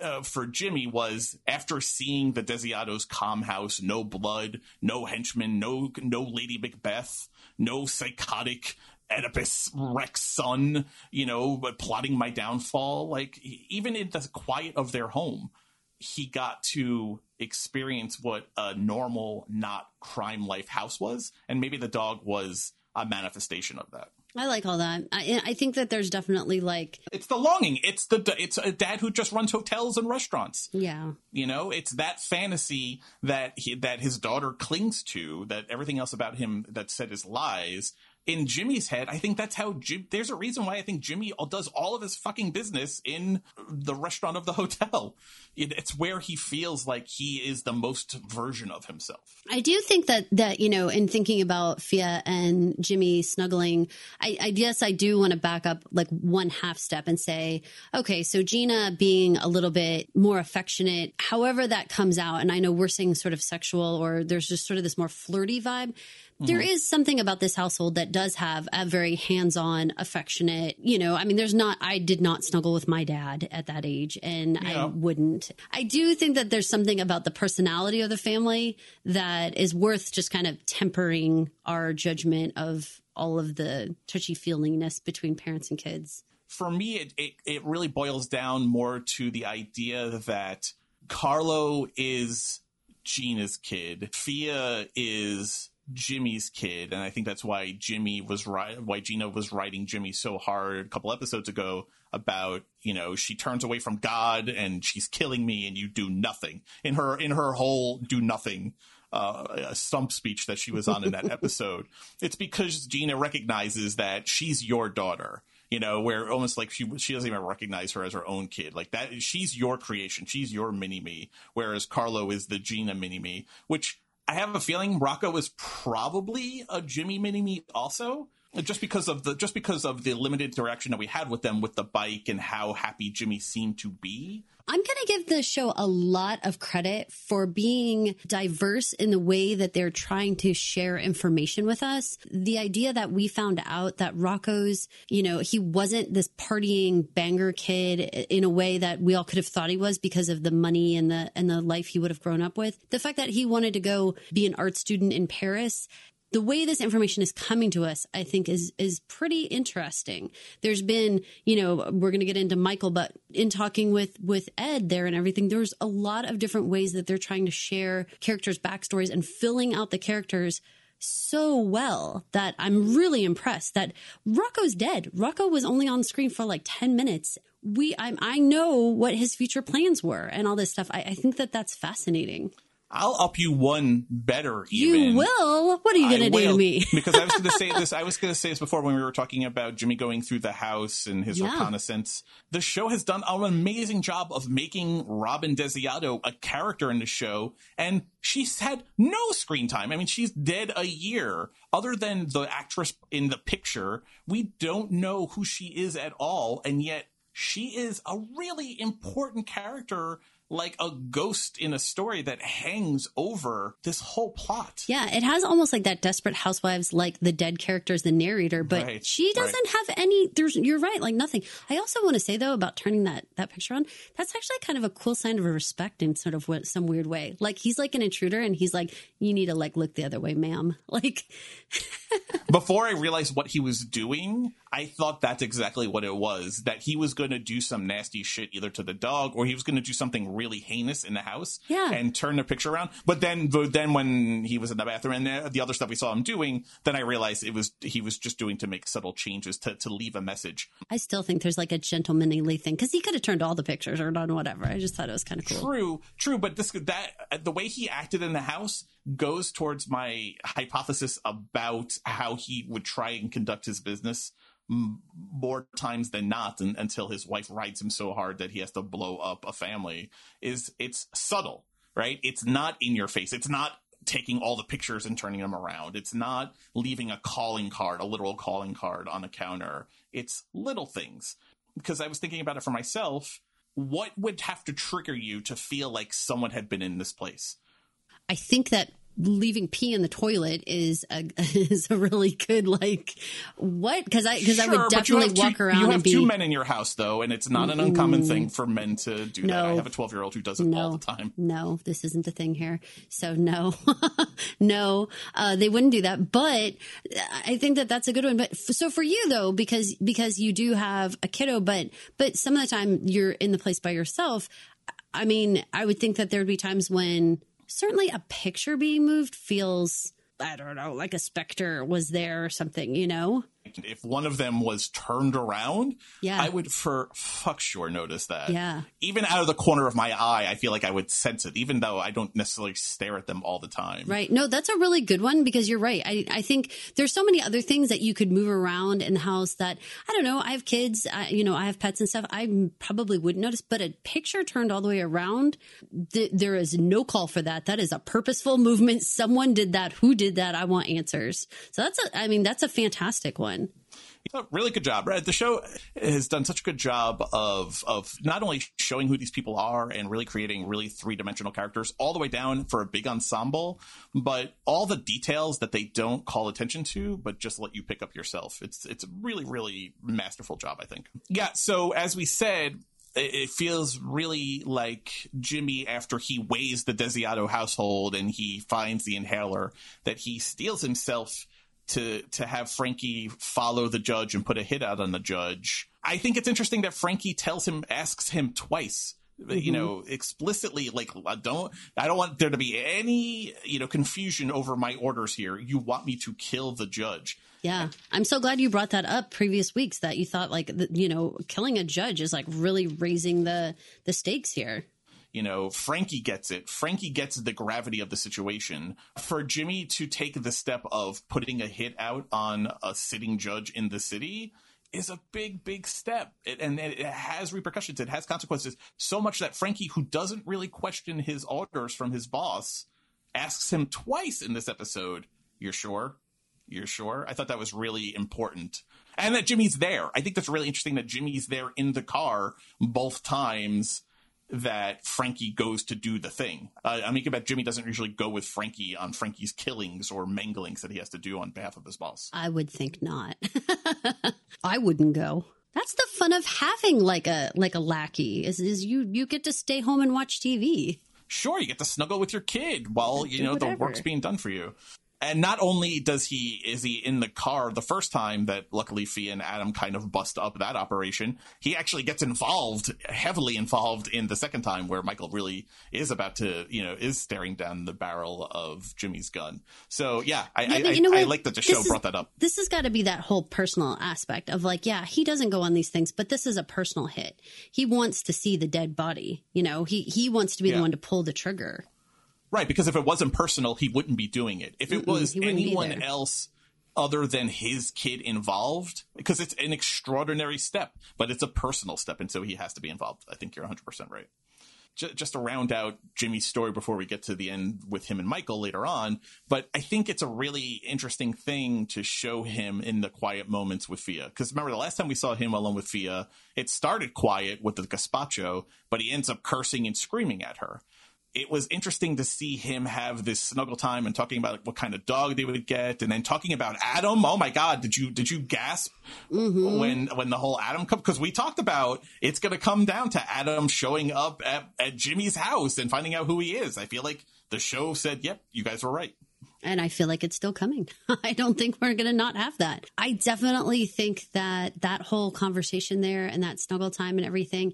uh, for Jimmy was after seeing the Desiatos calm house, no blood, no henchmen, no no Lady Macbeth, no psychotic Oedipus Rex son, you know, but plotting my downfall. Like even in the quiet of their home, he got to experience what a normal, not crime life house was, and maybe the dog was a manifestation of that. I like all that. I, I think that there's definitely like, It's the longing. It's the it's a dad who just runs hotels and restaurants. yeah, You know, it's that fantasy that he, that his daughter clings to. That everything else about him that said is lies. In Jimmy's head, I think that's how Jim. There's a reason why I think Jimmy does all of his fucking business in the restaurant of the hotel. It, it's where he feels like he is the most version of himself. I do think that that you know, in thinking about Fia and Jimmy snuggling, I, I guess I do want to back up like one half step and say, okay, so Gina being a little bit more affectionate, however that comes out, and I know we're saying sort of sexual or there's just sort of this more flirty vibe. There mm-hmm. is something about this household that does have a very hands-on, affectionate. You know, I mean, there's not. I did not snuggle with my dad at that age, and I wouldn't. I do think that there's something about the personality of the family that is worth just kind of tempering our judgment of all of the touchy feelingness between parents and kids. for me, it, it, it really boils down more to the idea that Carlo is Gina's kid, Fia is Jimmy's kid, and I think that's why Jimmy was why Gina was writing Jimmy so hard a couple episodes ago about you know she turns away from God and she's killing me and you do nothing in her in her whole do nothing uh, stump speech that she was on in that episode. It's because Gina recognizes that she's your daughter. You know, where almost like she she doesn't even recognize her as her own kid. Like that, she's your creation. She's your mini me. Whereas Carlo is the Gina mini me, which I have a feeling Rocco is probably a Jimmy mini me also. just because of the just because of the limited interaction that we had with them with the bike and how happy Jimmy seemed to be. I'm going to give the show a lot of credit for being diverse in the way that they're trying to share information with us. The idea that we found out that Rocco's, you know, he wasn't this partying banger kid in a way that we all could have thought he was because of the money and the and the life he would have grown up with. The fact that he wanted to go be an art student in Paris the way this information is coming to us, I think is is pretty interesting. There's been, you know, we're going to get into Michael, but in talking with with Ed there and everything, there's a lot of different ways that they're trying to share characters' backstories and filling out the characters so well that I'm really impressed that Rocco's dead. Rocco was only on screen for like 10 minutes. We, I, I know what his future plans were and all this stuff. I, I think that that's fascinating. I'll up you one better. Even. You will. What are you going to do to me? because I was going to say this. I was going to say this before when we were talking about Jimmy going through the house and his yeah. reconnaissance. The show has done an amazing job of making Robin Desiato a character in the show, and she's had no screen time. I mean, she's dead a year. Other than the actress in the picture, we don't know who she is at all, and yet she is a really important character like a ghost in a story that hangs over this whole plot. Yeah, it has almost like that Desperate Housewives, like the dead character is the narrator, but right, she doesn't right. have any. There's, you're right, like nothing. I also want to say though about turning that that picture on. That's actually kind of a cool sign of respect in sort of what, some weird way. Like he's like an intruder, and he's like, "You need to like look the other way, ma'am." Like before I realized what he was doing, I thought that's exactly what it was. That he was going to do some nasty shit either to the dog or he was going to do something really heinous in the house yeah. and turn the picture around. But then, but then when he was in the bathroom and the, the, other stuff we saw him doing, then I realized it was he was just doing to make subtle changes to to leave a message. I still think there's like a gentlemanly thing because he could have turned all the pictures or done whatever. I just thought it was kind of cool. True, true. But this that the way he acted in the house goes towards my hypothesis about how he would try and conduct his business more times than not and, until his wife rides him so hard that he has to blow up a family is it's subtle right? It's not in your face. It's not taking all the pictures and turning them around. It's not leaving a calling card a literal calling card on a counter. It's little things. Because i was thinking about it for myself what would have to trigger you to feel like someone had been in this place? I think that leaving pee in the toilet is a is a really good like what because I because sure, I would definitely walk two, around. You have be, two men in your house though, and it's not an uncommon mm, thing for men to do no, that. I have a twelve year old who does it no, all the time. No, this isn't the thing here. So no, no, uh, they wouldn't do that. But I think that that's a good one. But f- so for you though, because because you do have a kiddo, but but some of the time you're in the place by yourself. I mean, I would think that there would be times when certainly a picture being moved feels I don't know, like a specter was there or something, you know? If one of them was turned around, yeah. I would for fuck sure notice that. Yeah. Even out of the corner of my eye, I feel like I would sense it, even though I don't necessarily stare at them all the time. Right. No, that's a really good one because you're right. I, I think there's so many other things that you could move around in the house that, I don't know, I have kids, I, you know, I have pets and stuff. I probably wouldn't notice, but a picture turned all the way around, th- there is no call for that. That is a purposeful movement. Someone did that. Who did that? I want answers. So that's a, I mean, that's a fantastic one. A oh, really good job. Right? The show has done such a good job of of not only showing who these people are and really creating really three dimensional characters, all the way down for a big ensemble, but all the details that they don't call attention to, but just let you pick up yourself. It's it's a really really masterful job, I think. Yeah. So as we said, it feels really like Jimmy after he weighs the Desiato household and he finds the inhaler that he steals himself to to have Frankie follow the judge and put a hit out on the judge. I think it's interesting that Frankie tells him asks him twice Mm-hmm. you know explicitly like I don't i don't want there to be any you know confusion over my orders here you want me to kill the judge yeah i'm so glad you brought that up previous weeks that you thought like you know killing a judge is like really raising the the stakes here you know, Frankie gets it. Frankie gets the gravity of the situation. For Jimmy to take the step of putting a hit out on a sitting judge in the city is a big, big step. It, and it has repercussions. It has consequences. So much that Frankie, who doesn't really question his orders from his boss, asks him twice in this episode, You're sure? You're sure? I thought that was really important. And that Jimmy's there. I think that's really interesting that Jimmy's there in the car both times that Frankie goes to do the thing. Uh, I mean, about Jimmy doesn't usually go with Frankie on Frankie's killings or manglings that he has to do on behalf of his boss. I would think not. I wouldn't go. That's the fun of having like a like a lackey is is you you get to stay home and watch TV. Sure, you get to snuggle with your kid while you know the work's being done for you and not only does he is he in the car the first time that luckily Fee and Adam kind of bust up that operation, he actually gets involved, heavily involved in the second time where Michael really is about to, you know, is staring down the barrel of Jimmy's gun. So yeah, I yeah, I, you know I, I, like that the show is, brought that up. This has got to be that whole personal aspect of like, yeah, he doesn't go on these things, but this is a personal hit. He wants to see the dead body. You know, he he wants to be yeah. the one to pull the trigger. Right, because if it wasn't personal, he wouldn't be doing it. If it Mm-mm, was anyone else other than his kid involved, because it's an extraordinary step, but it's a personal step, and so he has to be involved. I think you're 100% right. Just to round out Jimmy's story before we get to the end with him and Michael later on, but I think it's a really interesting thing to show him in the quiet moments with Fia. Because remember, the last time we saw him alone with Fia, it started quiet with the gazpacho, but he ends up cursing and screaming at her it was interesting to see him have this snuggle time and talking about what kind of dog they would get, and then talking about Adam. Oh my God, did you did you gasp mm-hmm. when when the whole Adam come? Because we talked about it's going to come down to Adam showing up at, at Jimmy's house and finding out who he is. I feel like the show said, "Yep, you guys were right." And I feel like it's still coming. I don't think we're going to not have that. I definitely think that that whole conversation there and that snuggle time and everything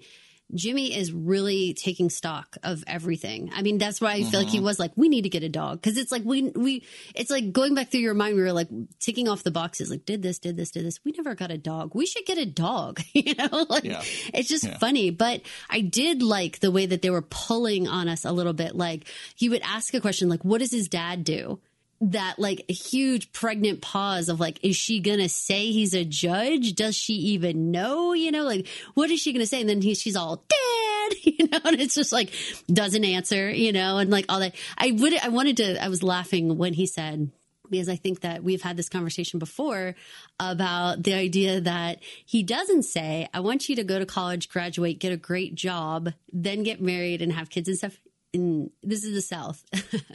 Jimmy is really taking stock of everything. I mean, that's why I feel mm-hmm. like he mm-hmm. was like, we need to get a dog. Cause it's like, we, we, it's like going back through your mind. We were like ticking off the boxes, like, did this, did this, did this. We never got a dog. We should get a dog. you know, like yeah. it's just yeah. funny. But I did like the way that they were pulling on us a little bit. Like he would ask a question, like, what does his dad do? That like a huge pregnant pause of like, is she gonna say he's a judge? Does she even know? You know, like what is she gonna say? And then he, she's all dead, you know, and it's just like doesn't answer, you know, and like all that. I would, I wanted to. I was laughing when he said because I think that we've had this conversation before about the idea that he doesn't say, I want you to go to college, graduate, get a great job, then get married and have kids and stuff in this is the South.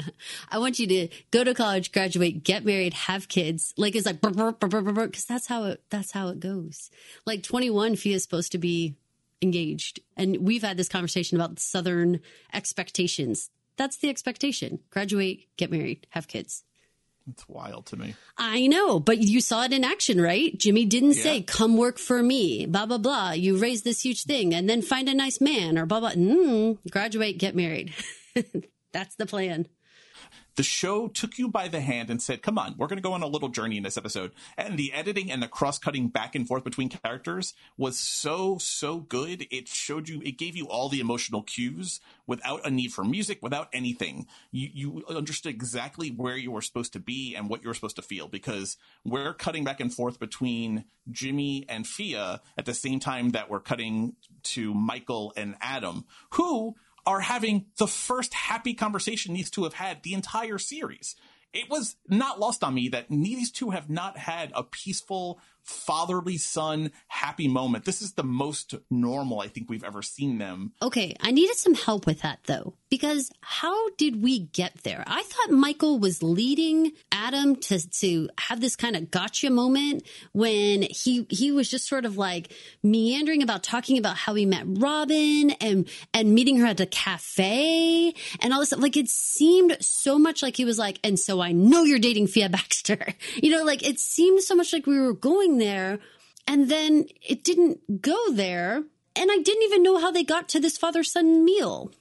I want you to go to college, graduate, get married, have kids. Like it's like because that's how it that's how it goes. Like 21, Fia is supposed to be engaged, and we've had this conversation about Southern expectations. That's the expectation: graduate, get married, have kids. It's wild to me. I know, but you saw it in action, right? Jimmy didn't yeah. say, come work for me, blah, blah, blah. You raise this huge thing and then find a nice man or blah, blah. Mm, graduate, get married. That's the plan the show took you by the hand and said, come on, we're going to go on a little journey in this episode. And the editing and the cross cutting back and forth between characters was so, so good. It showed you, it gave you all the emotional cues without a need for music, without anything. You, you understood exactly where you were supposed to be and what you were supposed to feel because we're cutting back and forth between Jimmy and Fia at the same time that we're cutting to Michael and Adam, who are having the first happy conversation these two have had the entire series. It was not lost on me that these two have not had a peaceful, fatherly son happy moment. This is the most normal I think we've ever seen them. Okay, I needed some help with that though, because how did we get there? I thought Michael was leading Adam to to have this kind of gotcha moment when he he was just sort of like meandering about talking about how he met Robin and and meeting her at the cafe and all this stuff. Like it seemed so much like he was like, and so I know you're dating Fia Baxter. You know, like it seemed so much like we were going there and then it didn't go there. And I didn't even know how they got to this father son meal.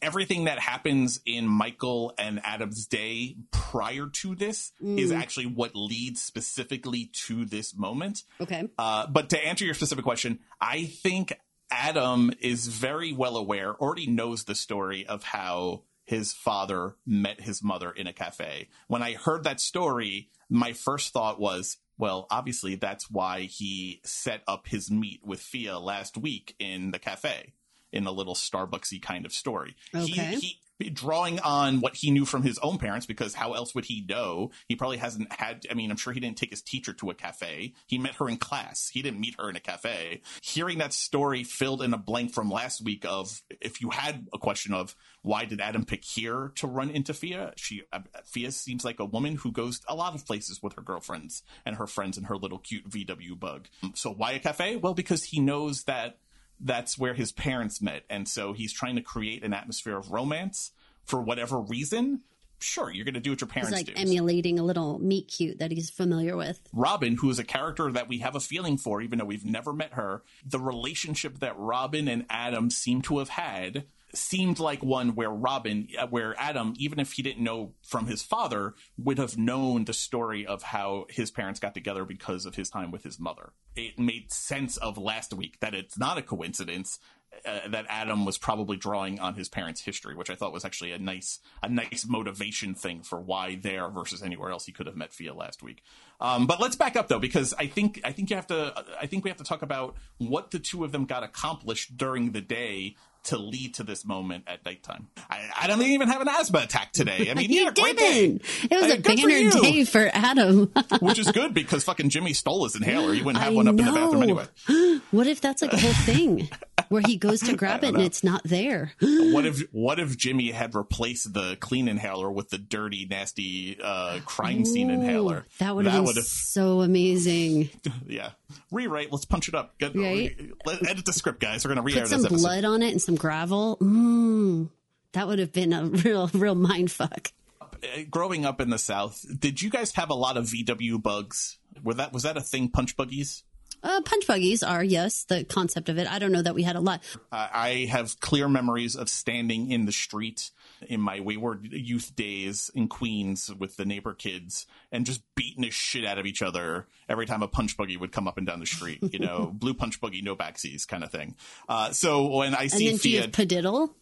Everything that happens in Michael and Adam's day prior to this mm. is actually what leads specifically to this moment. Okay. Uh, but to answer your specific question, I think Adam is very well aware, already knows the story of how his father met his mother in a cafe. When I heard that story, my first thought was, well, obviously that's why he set up his meet with Fia last week in the cafe in a little Starbucksy kind of story. Okay. He, he, drawing on what he knew from his own parents because how else would he know? He probably hasn't had i mean i'm sure he didn't take his teacher to a cafe. He met her in class. He didn't meet her in a cafe. Hearing that story filled in a blank from last week of if you had a question of why did adam pick here to run into fia? She uh, fia seems like a woman who goes a lot of places with her girlfriends and her friends and her little cute vw bug. So why a cafe? Well because he knows that that's where his parents met. And so he's trying to create an atmosphere of romance for whatever reason. Sure, you're going to do what your parents He's like do. emulating a little meet cute that he's familiar with. Robin, who is a character that we have a feeling for, even though we've never met her, the relationship that Robin and Adam seem to have had seemed like one where Robin, uh, where Adam, even if he didn't know from his father, would have known the story of how his parents got together because of his time with his mother. It made sense of last week that it's not a coincidence uh, that Adam was probably drawing on his parents' history, which I thought was actually a nice a nice motivation thing for why there versus anywhere else he could have met Fia last week. Um, but let's back up though, because I think I think you have to I think we have to talk about what the two of them got accomplished during the day to lead to this moment at nighttime. I, I don't even have an asthma attack today. I mean, he yeah, great day. didn't. It was Uh, a good for banner day for Adam. which is good because fucking Jimmy stole his inhaler. He wouldn't have I one up in the bathroom anyway. what if that's like a whole thing where he goes to grab it and it's not there? What if what if Jimmy had replaced the clean inhaler with the dirty, nasty uh, crime scene Ooh, inhaler? That would have been so amazing. yeah. Rewrite. Let's punch it up. Get, Right? let, edit the script, guys. We're gonna re-air Put some blood on it and some gravel. Mm, that would have been a real, real mind fuck. Uh, Growing up in the South, did you guys have a lot of VW bugs? Were that was that a thing? Punch buggies. Uh, punch buggies are, yes, the concept of it. I don't know that we had a lot. I I have clear memories of standing in the street in my wayward youth days in Queens with the neighbor kids and just beating the shit out of each other every time a punch buggy would come up and down the street. You know, blue punch buggy, no backseas kind of thing. Uh, so when I And see then do you Fia, have padiddle?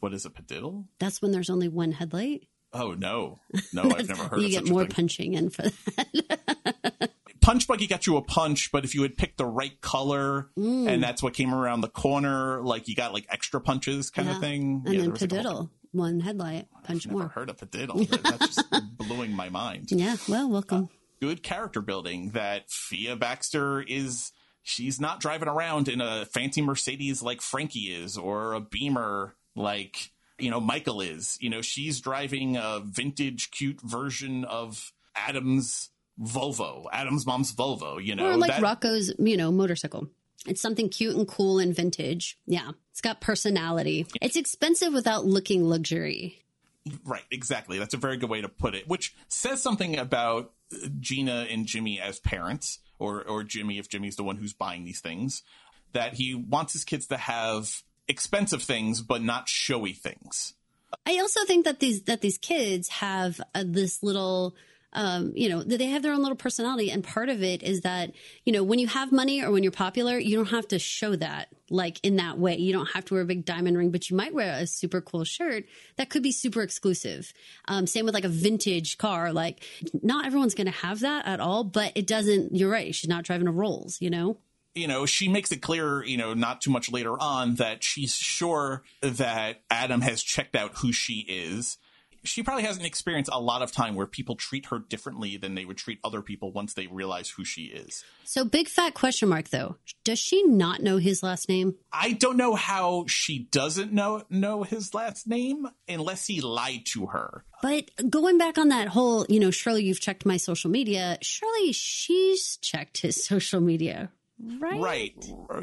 what is a padiddle? That's when there's only one headlight. Oh no, no, I've never heard you get more thing. punching in for that. Punch buggy got you a punch, but if you had picked the right color Mm. and that's what came around the corner, like you got like extra punches kind Yeah. of thing. And Yeah, then was, like, whole- one headlight, punch Never more. heard of padiddle. That- That's just blowing my mind. Yeah, well, welcome. Good character building that Fia Baxter is. She's not driving around in a fancy Mercedes like Frankie is, or a Beamer like you know Michael is. You know, she's driving a vintage, cute version of Adam's Volvo, Adam's mom's Volvo. You know, or like that- Rocco's, you know, motorcycle. It's something cute and cool and vintage. Yeah, it's got personality. It's expensive without looking luxury. Right, exactly. That's a very good way to put it, which says something about uh, Gina and Jimmy as parents, or or Jimmy if Jimmy's the one who's buying these things, that he wants his kids to have expensive things but not showy things. I also think that these that these kids have uh, this little um, you know, they have their own little personality. And part of it is that, you know, when you have money or when you're popular, you don't have to show that like in that way. You don't have to wear a big diamond ring, but you might wear a super cool shirt that could be super exclusive. Um, same with like a vintage car. Like, not everyone's going to have that at all, but it doesn't, you're right. She's not driving a Rolls, you know? you know, she makes it clear, you know, not too much later on that she's sure that Adam has checked out who she is. She probably hasn't experienced a lot of time where people treat her differently than they would treat other people once they realize who she is. So, big fat question mark though. Does she not know his last name? I don't know how she doesn't know know his last name unless he lied to her. But going back on that whole, you know, Surely, you've checked my social media. Surely she's checked his social media, right? Right.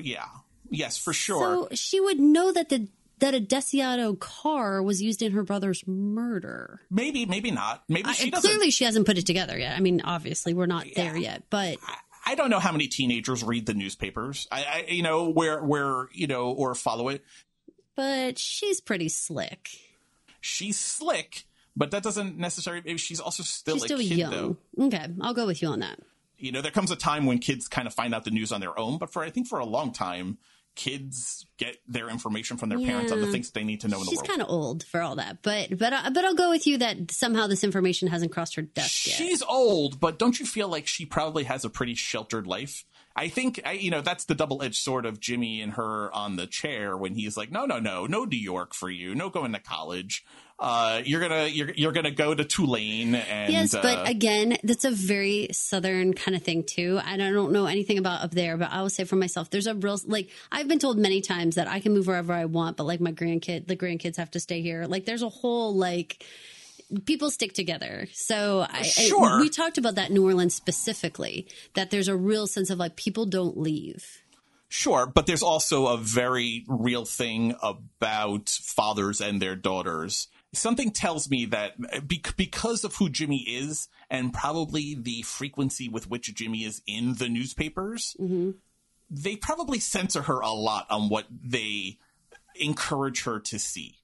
Yeah. Yes, for sure. So she would know that the that a Desiato car was used in her brother's murder. maybe, maybe not. Maybe I, she doesn't. clearly, she hasn't put it together yet. I mean, obviously, we're not there yet, but I don't know how many teenagers read the newspapers. I, I you know, where where you know, or follow it. but she's pretty slick. She's slick, but that doesn't necessarily. Maybe she's also still She's still kid, young. though. Okay, I'll go with you on that. You know, there comes a time when kids kind of find out the news on their own. But for I think for a long time, kids get their information from their parents on the things they need to know in the She's world. kind of old for all that, but but I- but I'll go with you that somehow this information hasn't crossed her desk yet. She's old, but don't you feel like she probably has a pretty sheltered life? I think I, you know that's the double-edged sword of Jimmy and her on the chair when he's like, "No, no, no, no New York for you, no going to college. Uh, you're gonna you're you're gonna go to Tulane and Yes, uh, but again, that's a very southern kind of thing too. And I don't know anything about up there, but I will say for myself, there's a real like I've been told many times that I can move wherever I want, but like my grandkid, the grandkids have to stay here. Like there's a whole like people stick together. So I, I- we talked about that in New Orleans specifically that there's a real sense of like people don't leave. Sure, but there's also a very real thing about fathers and their daughters. Something tells me that be- because of who Jimmy is and probably the frequency with which Jimmy is in the newspapers, mm-hmm. they probably censor her a lot on what they encourage her to see.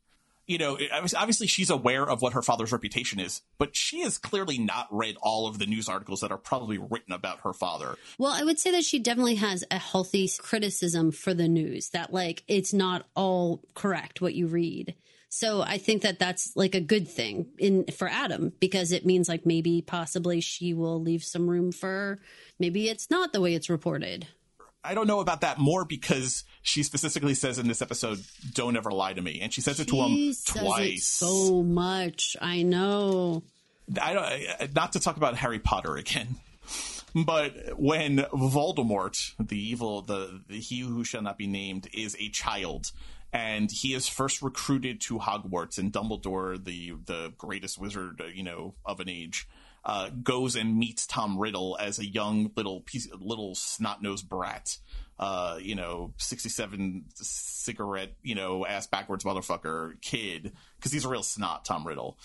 You know, obviously she's aware of what her father's reputation is, but she has clearly not read all of the news articles that are probably written about her father. Well, I would say that she definitely has a healthy criticism for the news that like it's not all correct what you read. So I think that that's like a good thing in for Adam because it means like maybe possibly she will leave some room for maybe it's not the way it's reported. I don't know about that more because she specifically says in this episode, "Don't ever lie to me," and she says it to him twice. so much. I know. I don't, not to talk about Harry Potter again, but when Voldemort, the evil, the, the he who shall not be named, is a child, and he is first recruited to Hogwarts, and Dumbledore, the the greatest wizard, you know, of an age. Uh, goes and meets Tom Riddle as a young little piece, little snot nosed brat, uh, you know, sixty-seven cigarette, you know, ass backwards motherfucker kid, because he's a real snot, Tom Riddle.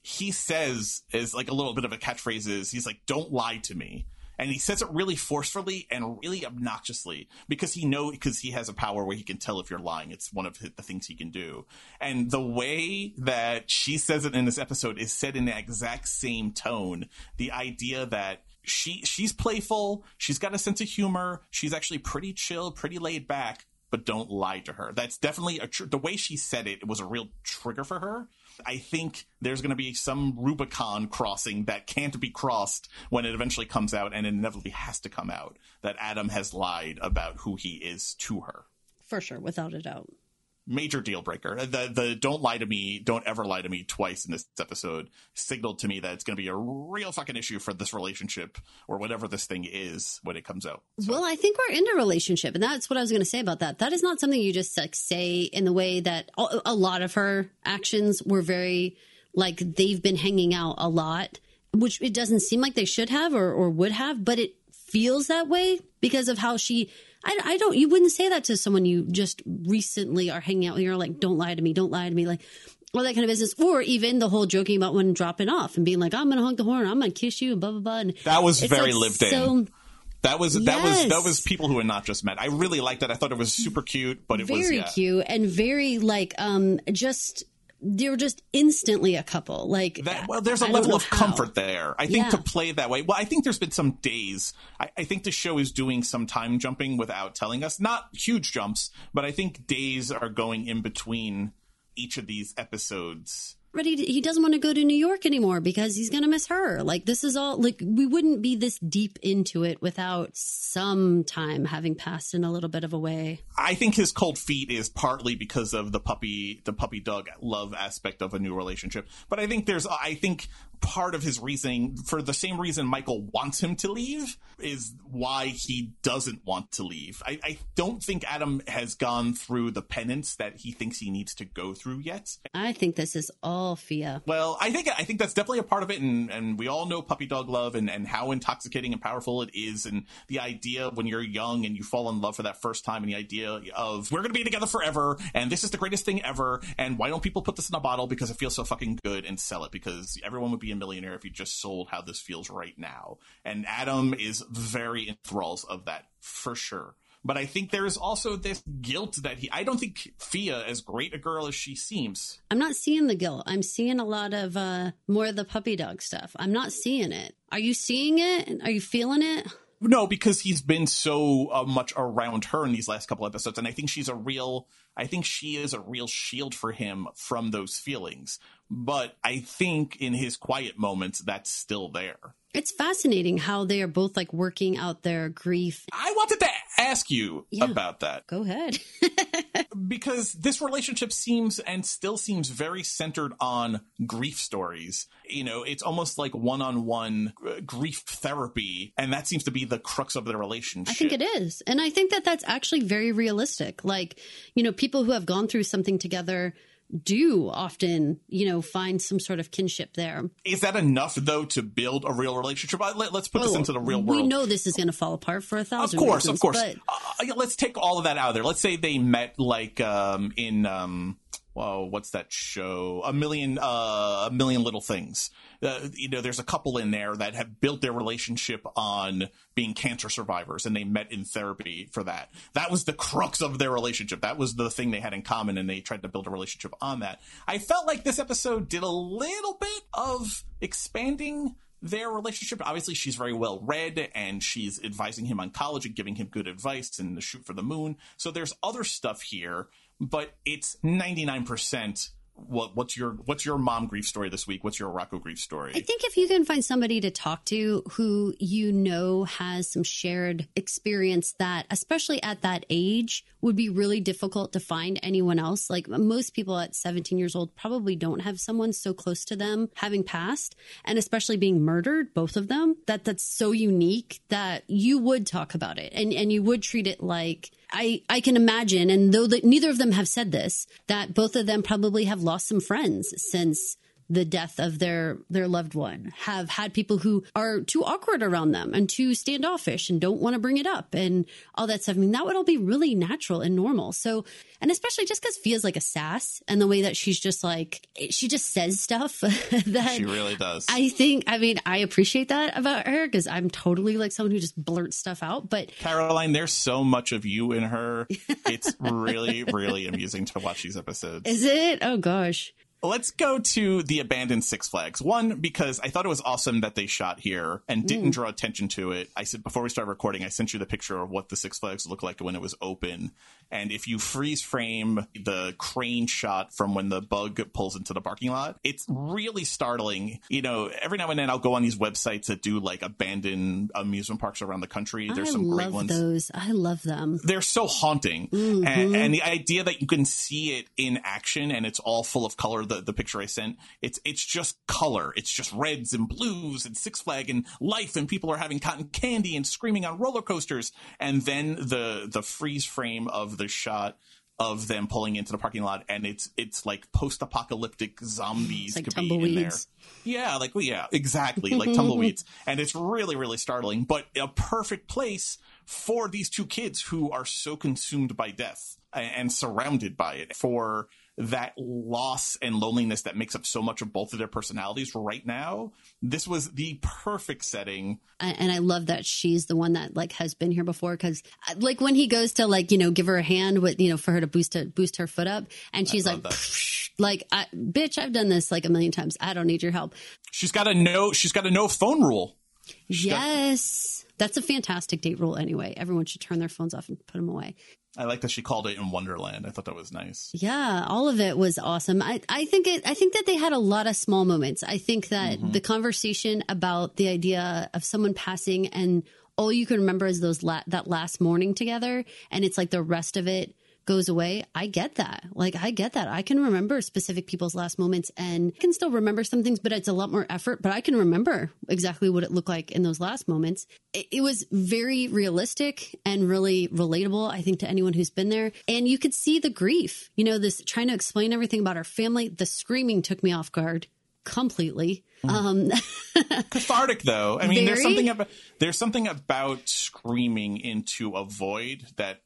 He says is like a little bit of a catchphrase is he's like don't lie to me and he says it really forcefully and really obnoxiously because he know because he has a power where he can tell if you're lying. It's one of the things he can do. And the way that she says it in this episode is said in the exact same tone. The idea that she she's playful. She's got a sense of humor. She's actually pretty chill pretty laid back but don't lie to her. That's definitely a tr- the way she said it it was a real trigger for her. I think there's going to be some Rubicon crossing that can't be crossed when it eventually comes out, and it inevitably has to come out that Adam has lied about who he is to her. For sure, without a doubt. Major deal breaker. The the don't lie to me, don't ever lie to me twice in this episode signaled to me that it's going to be a real fucking issue for this relationship or whatever this thing is when it comes out. So- Well, I think we're in a relationship, and that's what I was going to say about that. That is not something you just like say in the way that a lot of her actions were very like they've been hanging out a lot, which it doesn't seem like they should have or, or would have, but it feels that way because of how she. I, I don't. You wouldn't say that to someone you just recently are hanging out with. You're like, don't lie to me, don't lie to me, like all that kind of business, or even the whole joking about when dropping off and being like, I'm gonna honk the horn, I'm gonna kiss you, and blah blah blah. And That was very like, lived in. That was that was that was people who had not just met. I really liked that. I thought it was super cute, but it was very yeah. cute and very like um just they were just instantly a couple like That, well, there's a I level of how. comfort there. I think Yeah. to play that way. Well, I think there's been some days. I, I think the show is doing some time jumping without telling us. Not huge jumps, but I think days are going in between each of these episodes. But he, he doesn't want to go to new york anymore because he's gonna miss her like this is all like we wouldn't be this deep into it without some time having passed in a little bit of a way I think his cold feet is partly because of the puppy, the puppy dog love aspect of a new relationship. But I think there's, I think part of his reasoning, for the same reason Michael wants him to leave, is why he doesn't want to leave. I, I don't think Adam has gone through the penance that he thinks he needs to go through yet. i think this is all fia Well, I think I think that's definitely a part of it, and, and we all know puppy dog love and, and how intoxicating and powerful it is, and the idea when you're young and you fall in love for that first time, and the idea of we're gonna be together forever, and this is the greatest thing ever, and why don't people put this in a bottle because it feels so fucking good and sell it because everyone would be a millionaire if you just sold how this feels right now, and Adam is very enthralled of that for sure. But I think there is also this guilt that he. I don't think Fia, as great a girl as she seems, i'm not seeing the guilt. I'm seeing a lot of uh more of the puppy dog stuff. I'm not seeing it. Are you seeing it? Are you feeling it No, because he's been so uh, much around her in these last couple episodes, and I think she's a real. I think she is a real shield for him from those feelings. But I think in his quiet moments, that's still there. It's fascinating how they are both like working out their grief. I wanted to ask you Yeah. about that Go ahead. because this relationship seems and still seems very centered on grief stories. You know, it's almost like one-on-one uh, grief therapy, and that seems to be the crux of their relationship. I think it is. And I think that that's actually very realistic. Like, you know, people who have gone through something together do often, you know, find some sort of kinship there. Is that enough though to build a real relationship? Uh, Let, us put this into the real world. Oh, We know this is going to fall apart for a thousand. Of course, reasons, of course. But Uh, let's take all of that out of there. Let's say they met like um, in um, whoa, what's that show? A million, uh, a million little things. Uh, you know, there's a couple in there that have built their relationship on being cancer survivors, and they met in therapy for that. That was the crux of their relationship. That was the thing they had in common, and they tried to build a relationship on that. I felt like this episode did a little bit of expanding their relationship. Obviously, she's very well read and she's advising him on college and giving him good advice and the shoot for the moon. So there's other stuff here, but it's 99% what what's your what's your mom grief story this week? What's your Rocco grief story? I think if you can find somebody to talk to who you know has some shared experience that, especially at that age, would be really difficult to find anyone else. Like most people at 17 years old probably don't have someone so close to them having passed and especially being murdered, both of them, that that's so unique that you would talk about it and, and you would treat it like I, I can imagine, and though that neither of them have said this, that both of them probably have lost some friends since the death of their their loved one have had people who are too awkward around them and too standoffish and don't want to bring it up and all that stuff. I mean, that would all be really natural and normal. So, and especially just because feels like a sass and the way that she's just like she just says stuff that she really does. I think. I mean, I appreciate that about her because I'm totally like someone who just blurts stuff out. But Caroline, there's so much of you in her. It's really, really amusing to watch these episodes. is it? Oh gosh. Let's go to the abandoned Six Flags. One, because I thought it was awesome that they shot here and didn't draw attention to it. I said before we started recording, I sent you the picture of what the Six Flags looked like when it was open. And if you freeze frame the crane shot from when the bug pulls into the parking lot, it's really startling. You know, every now and then I'll go on these websites that do like abandoned amusement parks around the country. There's I some great love ones those. I love them. they're so haunting Mm-hmm. and, and the idea that you can see it in action and it's all full of color the, the picture i sent it's it's just color. It's just reds and blues and six flag and life and people are having cotton candy and screaming on roller coasters. And then the the freeze frame of the shot of them pulling into the parking lot and it's it's like post-apocalyptic zombies It's like could be in there. yeah, like well, yeah, exactly, like tumbleweeds, and it's really, really startling. But a perfect place for these two kids who are so consumed by death and surrounded by it for that loss and loneliness that makes up so much of both of their personalities right now. This was the perfect setting. And I love that she's the one that like has been here before because like when he goes to like you know give her a hand with you know for her to boost to boost her foot up and she's like love that. "Pfft, like I, bitch I've done this like a million times I don't need your help She's got a no. She's got a no phone rule. got- yes that's a fantastic date rule anyway everyone should turn their phones off and put them away I like that she called it in Wonderland. I thought that was nice. Yeah, all of it was awesome. I, I think it I think that they had a lot of small moments. I think that mm-hmm. the conversation about the idea of someone passing and all you can remember is those la- that last morning together and it's like the rest of it goes away. I get that. Like I get that. I can remember specific people's last moments and I can still remember some things, but it's a lot more effort, but I can remember exactly what it looked like in those last moments. It, it was very realistic and really relatable, I think, to anyone who's been there. And you could see the grief, you know, this trying to explain everything about our family. The screaming took me off guard completely. Um, cathartic though i mean there's something about there's something about screaming into a void that mm,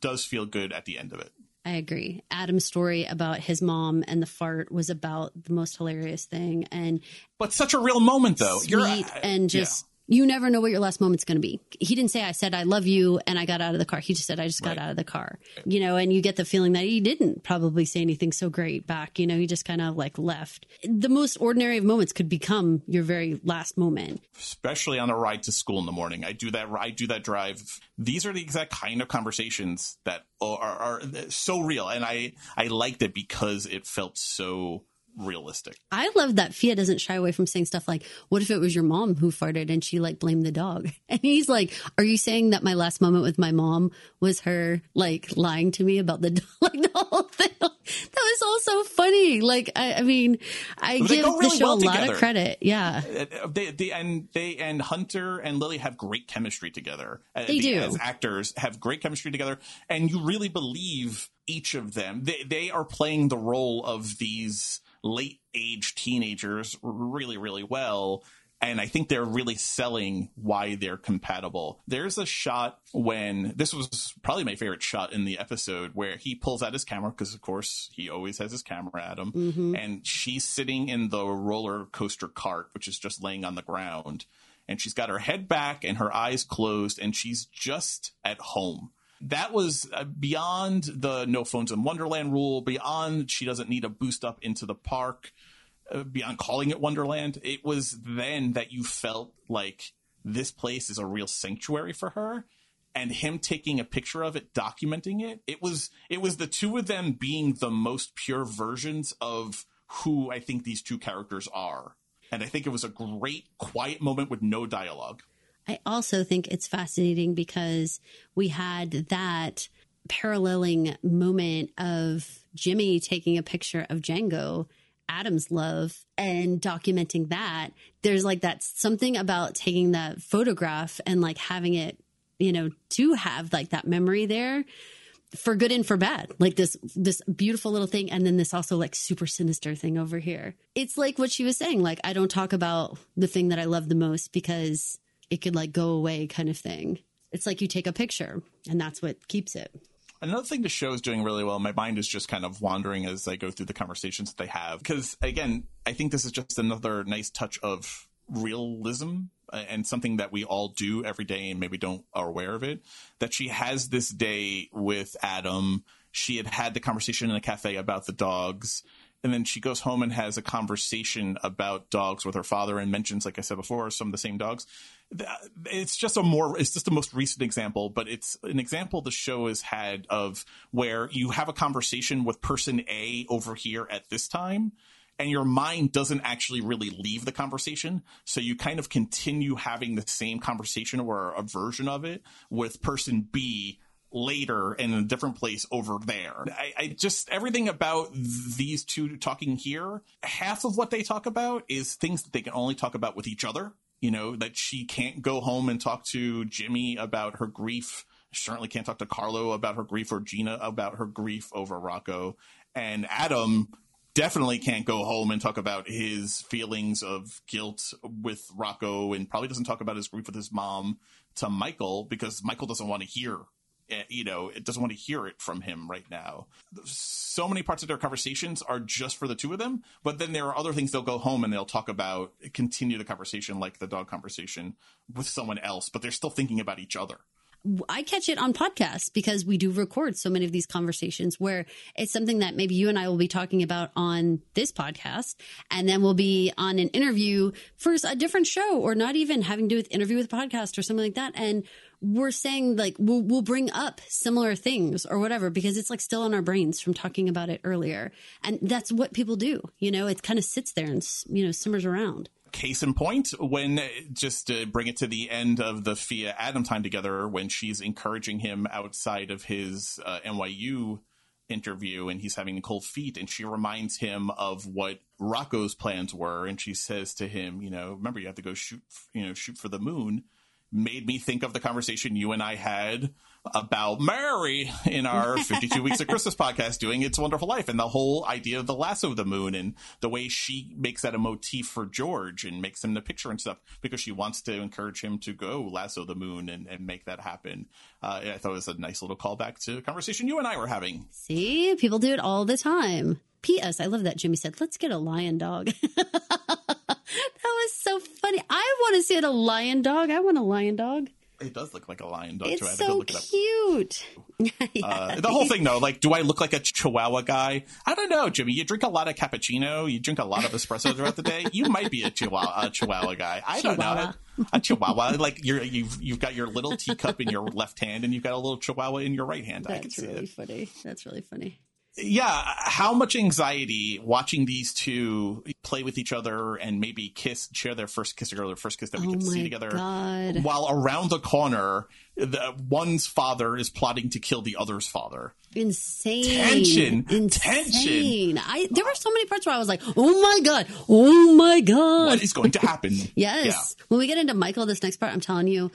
does feel good at the end of it. I agree. Adam's story about his mom and the fart was about the most hilarious thing. And but such a real moment though. Sweet uh, and just you never know what your last moment's going to be. He didn't say, I said, I love you. And I got out of the car. He just said, I just got right. out of the car, you know, and you get the feeling that he didn't probably say anything so great back. You know, he just kind of like left. The most ordinary of moments could become your very last moment, especially on a ride to school in the morning. I do that. I do that drive. These are the exact kind of conversations that are, are, are so real. And I, I liked it because it felt so realistic. I love that Fia doesn't shy away from saying stuff like, "What if it was your mom who farted and she like blamed the dog?" And he's like, "Are you saying that my last moment with my mom was her like lying to me about the dog?" like the whole thing. That was all so funny. Like I, I mean, I give really the show well a lot of credit. Yeah, uh, they, they and they and Hunter and Lily have great chemistry together. Uh, they do as actors have great chemistry together, and you really believe each of them. They they are playing the role of these late age teenagers really, really well. And I think they're really selling why they're compatible. There's a shot when this was probably my favorite shot in the episode where he pulls out his camera because, of course, he always has his camera at him. Mm-hmm. And she's sitting in the roller coaster cart, which is just laying on the ground. And she's got her head back and her eyes closed, and she's just at home that was uh, beyond the no phones in Wonderland rule, beyond she doesn't need a boost up into the park, uh, beyond calling it Wonderland. It was then that you felt like this place is a real sanctuary for her and him taking a picture of it documenting it it was it was the two of them being the most pure versions of who i think these two characters are and i think it was a great quiet moment with no dialogue I also think it's fascinating because we had that paralleling moment of Jimmy taking a picture of Django, Adam's love, and documenting that. There's like that something about taking that photograph and like having it, you know, to have like that memory there for good and for bad like this this beautiful little thing and then this also like super sinister thing over here it's like what she was saying like i don't talk about the thing that i love the most because it could like go away kind of thing. It's like you take a picture and that's what keeps it. Another thing the show is doing really well, my mind is just kind of wandering as I go through the conversations that they have. Because again, I think this is just another nice touch of realism uh, and something that we all do every day and maybe don't are aware of it. That she has this day with Adam. She had had the conversation in a cafe about the dogs and then she goes home and has a conversation about dogs with her father and mentions like i said before some of the same dogs. It's just a more it's just the most recent example but it's an example the show has had of where you have a conversation with person a over here at this time and your mind doesn't actually really leave the conversation. So you kind of continue having the same conversation or a version of it with person b later in a different place over there. I, I, just everything about these two talking here, half of what they talk about is things that they can only talk about with each other. You know, that she can't go home and talk to Jimmy about her grief. She certainly can't talk to Carlo about her grief or Gina about her grief over Rocco. And Adam definitely can't go home and talk about his feelings of guilt with Rocco and probably doesn't talk about his grief with his mom to Michael because Michael doesn't want to hear Eh, you know, it doesn't want to hear it from him right now. So many parts of their conversations are just for the two of them, but then there are other things they'll go home and they'll talk about, continue the conversation like the dog conversation with someone else, but they're still thinking about each other. I catch it on podcasts because we do record so many of these conversations where it's something that maybe you and I will be talking about on this podcast. And then we'll be on an interview for a different show or not even having to do with interview with a podcast or something like that. And we're saying like we'll, we'll bring up similar things or whatever because it's like still in our brains from talking about it earlier. And that's what people do you know? It kind of sits there and you know simmers around. Case in point when just to bring it to the end of the fia adam time together when she's encouraging him outside of his uh, nyu interview and he's having cold feet and she reminds him of what rocco's plans were and she says to him you know remember you have to go shoot you know shoot for the moon made me think of the conversation you and I had about Mary in our 52 Weeks of Christmas podcast doing It's Wonderful Life and the whole idea of the lasso of the moon and the way she makes that a motif for George and makes him the picture and stuff because she wants to encourage him to go lasso the moon and, and make that happen. Uh, I thought it was a nice little callback to a conversation you and I were having. See, people do it all the time. P.S. I love that Jimmy said, let's get a lion dog. was so funny. I want to see it a lion dog. I want a lion dog. It does look like a lion dog. It's too. I had to go so it cute. Yeah. Uh, the whole thing, though, like, do I look like a Chihuahua guy? I don't know, Jimmy. You drink a lot of cappuccino. You drink a lot of espresso throughout the day. You might be a Chihuahua, a Chihuahua guy. I don't Chihuahua. know. A Chihuahua, like you're you've you've got your little teacup in your left hand, and you've got a little Chihuahua in your right hand. I can That's really funny. That's really funny. Yeah, how much anxiety watching these two play with each other and maybe kiss, share their first kiss or their first kiss that we Oh get to see together. God. While around the corner, the one's father is plotting to kill the other's father. Insane. Tension. Insane. Tension. I there were so many parts where I was like, "Oh my god. Oh my god." What is going to happen? Yes. When we get into Michael, this next part, I'm telling you,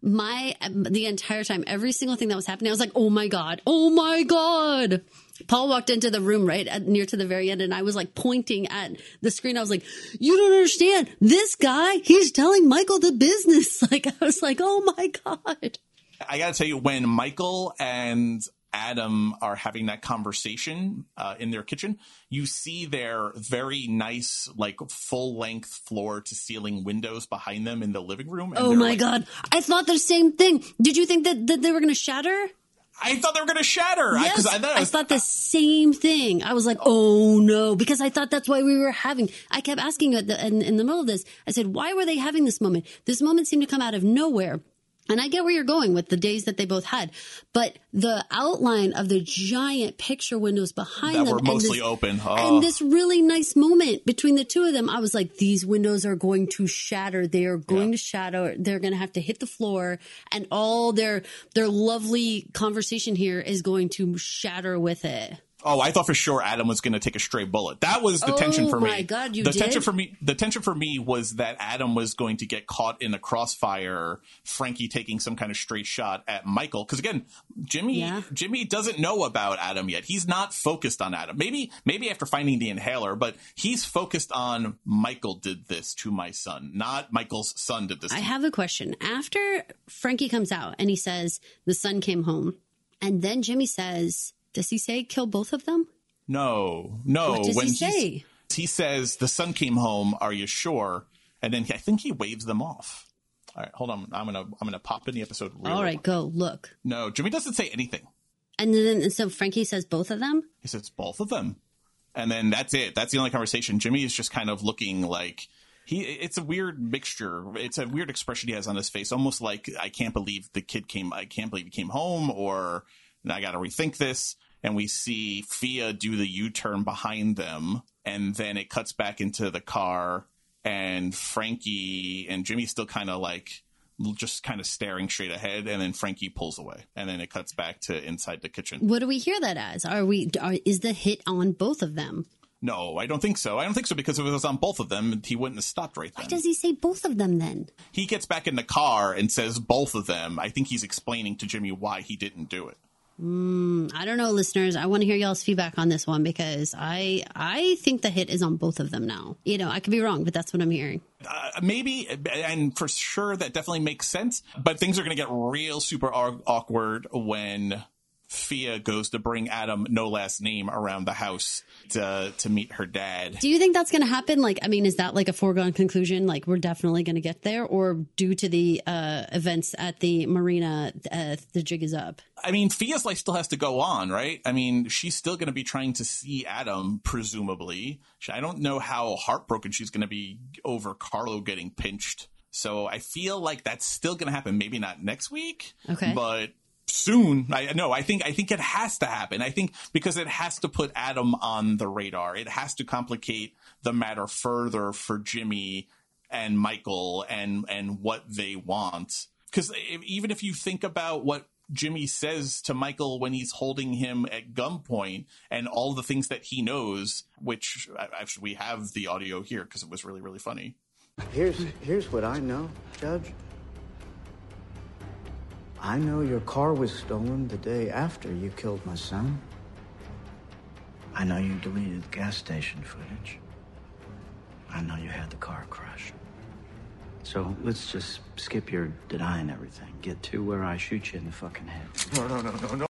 my the entire time, every single thing that was happening, I was like, "Oh my god! Oh my god!" Paul walked into the room right at, near to the very end, and I was like pointing at the screen. I was like, "You don't understand. This guy, he's telling Michael the business." Like I was like, "Oh my god!" I got to tell you, when Michael and Adam are having that conversation uh, in their kitchen, you see their very nice, like full length floor to ceiling windows behind them in the living room. and Oh my like- god! I thought the same thing. Did you think that, that they were going to shatter? I thought they were going to shatter. I- Yes, I, I, thought was- thought the same thing. I was like, "Oh no," because I thought that's why we were having. I kept asking at the, in, in the middle of this. I said, "Why were they having this moment?" This moment seemed to come out of nowhere. And I get where you're going with the days that they both had, but the outline of the giant picture windows behind that them were and mostly this- open. Oh. and this really nice moment between the two of them, I was like, these windows are going to shatter. They are going Yeah. to shatter. They're going to have to hit the floor, and all their their lovely conversation here is going to shatter with it. Oh, I thought for sure Adam was going to take a stray bullet. That was the Oh tension for me. my God, you the did? tension for me. The tension for me was that Adam was going to get caught in the crossfire. Frankie taking some kind of straight shot at Michael because again, Jimmy Yeah. Jimmy doesn't know about Adam yet. He's not focused on Adam. Maybe maybe after finding the inhaler, but he's focused on Michael did this to my son, not Michael's son did this. I have a question. After Frankie comes out and he says the son came home, and then Jimmy says, "Does he say kill both of them?" No, no. What does he when he's- say? He says, "The son came home. Are you sure?" And then I think he waves them off. All right, hold on. I'm gonna I'm gonna pop in the episode. Real All right, go look. No, Jimmy doesn't say anything. And then and so Frankie says both of them. He says both of them, and then that's it. That's the only conversation. Jimmy is just kind of looking like he. It's a weird mixture. It's a weird expression he has on his face, almost like I can't believe the kid came. I can't believe he came home, or I got to rethink this. And we see Fia do the U turn behind them, and then it cuts back into the car, and Frankie and Jimmy still kind of like just kind of staring straight ahead, and then Frankie pulls away, and then it cuts back to inside the kitchen. What do we hear that as? Are we? Are, is the hit on both of them? No, I don't think so. I don't think so because if it was on both of them, he wouldn't have stopped right then. Why does he say both of them then? he gets back in the car and says both of them. I think he's explaining to Jimmy why he didn't do it. I don't know, listeners. I want to hear y'all's feedback on this one because I I think the hit is on both of them now. You know, I could be wrong, but that's what I'm hearing. Uh, maybe, and for sure, that definitely makes sense. But things are going to get real super awkward when Fia goes to bring Adam, no last name, around the house to to meet her dad. Do you think that's going to happen? Like, I mean, is that like a foregone conclusion? Like, we're definitely going to get there, or due to the uh, events at the marina, uh, the jig is up? I mean, Fia's life still has to go on, right? I mean, she's still going to be trying to see Adam, presumably. I don't know how heartbroken she's going to be over Carlo getting pinched. So I feel like that's still going to happen. Maybe not next week, Okay. but soon. I no, I think I think it has to happen. I think because it has to put Adam on the radar. It has to complicate the matter further for Jimmy and Michael and and what they want. Because even if you think about what Jimmy says to Michael when he's holding him at gunpoint and all the things that he knows, which actually we have the audio here because it was really really funny. Here's here's what I know, Judge. I know your car was stolen the day after you killed my son. I know you deleted the gas station footage. I know you had the car crash. So let's just skip your denying everything. Get to where I shoot you in the fucking head.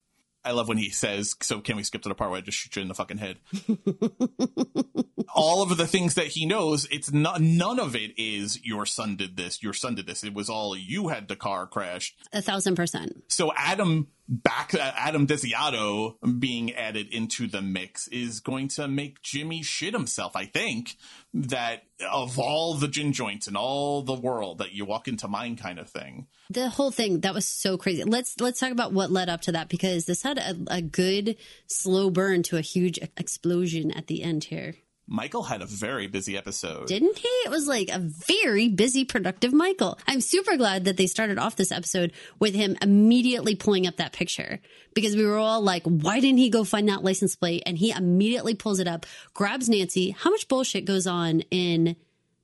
I love when he says, "So can we skip to the part where I just shoot you in the fucking head?" all of the things that he knows, it's not, none of it is your son did this, your son did this. It was all you had the car crash. A thousand percent. So Adam back, uh, Adam Desiato being added into the mix is going to make Jimmy shit himself. I think that of all the gin joints in all the world that you walk into mine kind of thing. The whole thing that was so crazy. Let's let's talk about what led up to that because this had a, a good slow burn to a huge explosion at the end here. Michael had a very busy episode. Didn't he? It was like a very busy, productive Michael. I'm super glad that they started off this episode with him immediately pulling up that picture because we were all like, why didn't he go find that license plate? And he immediately pulls it up, grabs Nancy. How much bullshit goes on in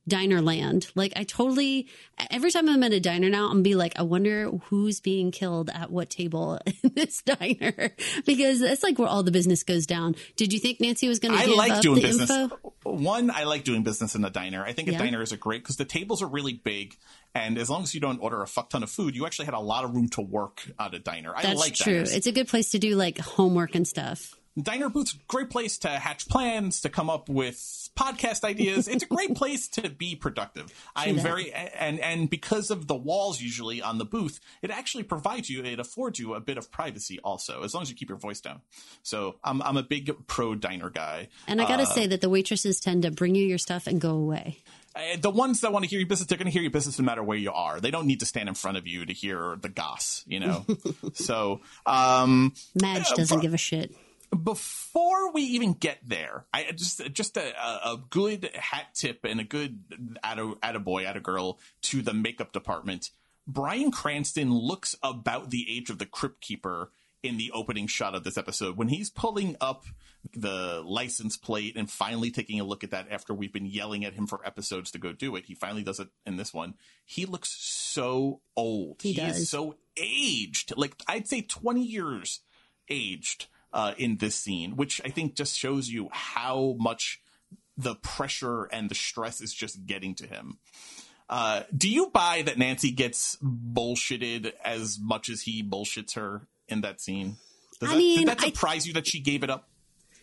diner land. Like I totally every time I'm at a diner now, I'm be like, I wonder who's being killed at what table in this diner because that's like where all the business goes down. Did you think Nancy was going to? I like doing business. Info? One, I like doing business in a diner. I think a yeah. diner is a great because the tables are really big, and as long as you don't order a fuck ton of food, you actually had a lot of room to work at a diner. I that's like true. Diners. It's a good place to do like homework and stuff. Diner Booth's great place to hatch plans, to come up with podcast ideas. It's a great place to be productive. I'm very and and because of the walls usually on the booth, it actually provides you, it affords you a bit of privacy also, as long as you keep your voice down. So I'm I'm a big pro diner guy. And I gotta uh, say that the waitresses tend to bring you your stuff and go away. Uh, the ones that want to hear your business, they're going to hear your business no matter where you are. They don't need to stand in front of you to hear the goss, you know. so, um, Madge uh, doesn't uh, give a shit before we even get there, I just just a, a good hat tip and a good at a at a boy, at a girl to the makeup department. Bryan Cranston looks about the age of the Crypt Keeper in the opening shot of this episode when he's pulling up the license plate and finally taking a look at that after we've been yelling at him for episodes to go do it. He finally does it in this one. He looks so old. He, he is so aged. Like I'd say 20 years aged uh, in this scene, which I think just shows you how much the pressure and the stress is just getting to him. Uh, do you buy that Nancy gets bullshitted as much as he bullshits her in that scene? Does I that, mean, did that surprise I, you that she gave it up?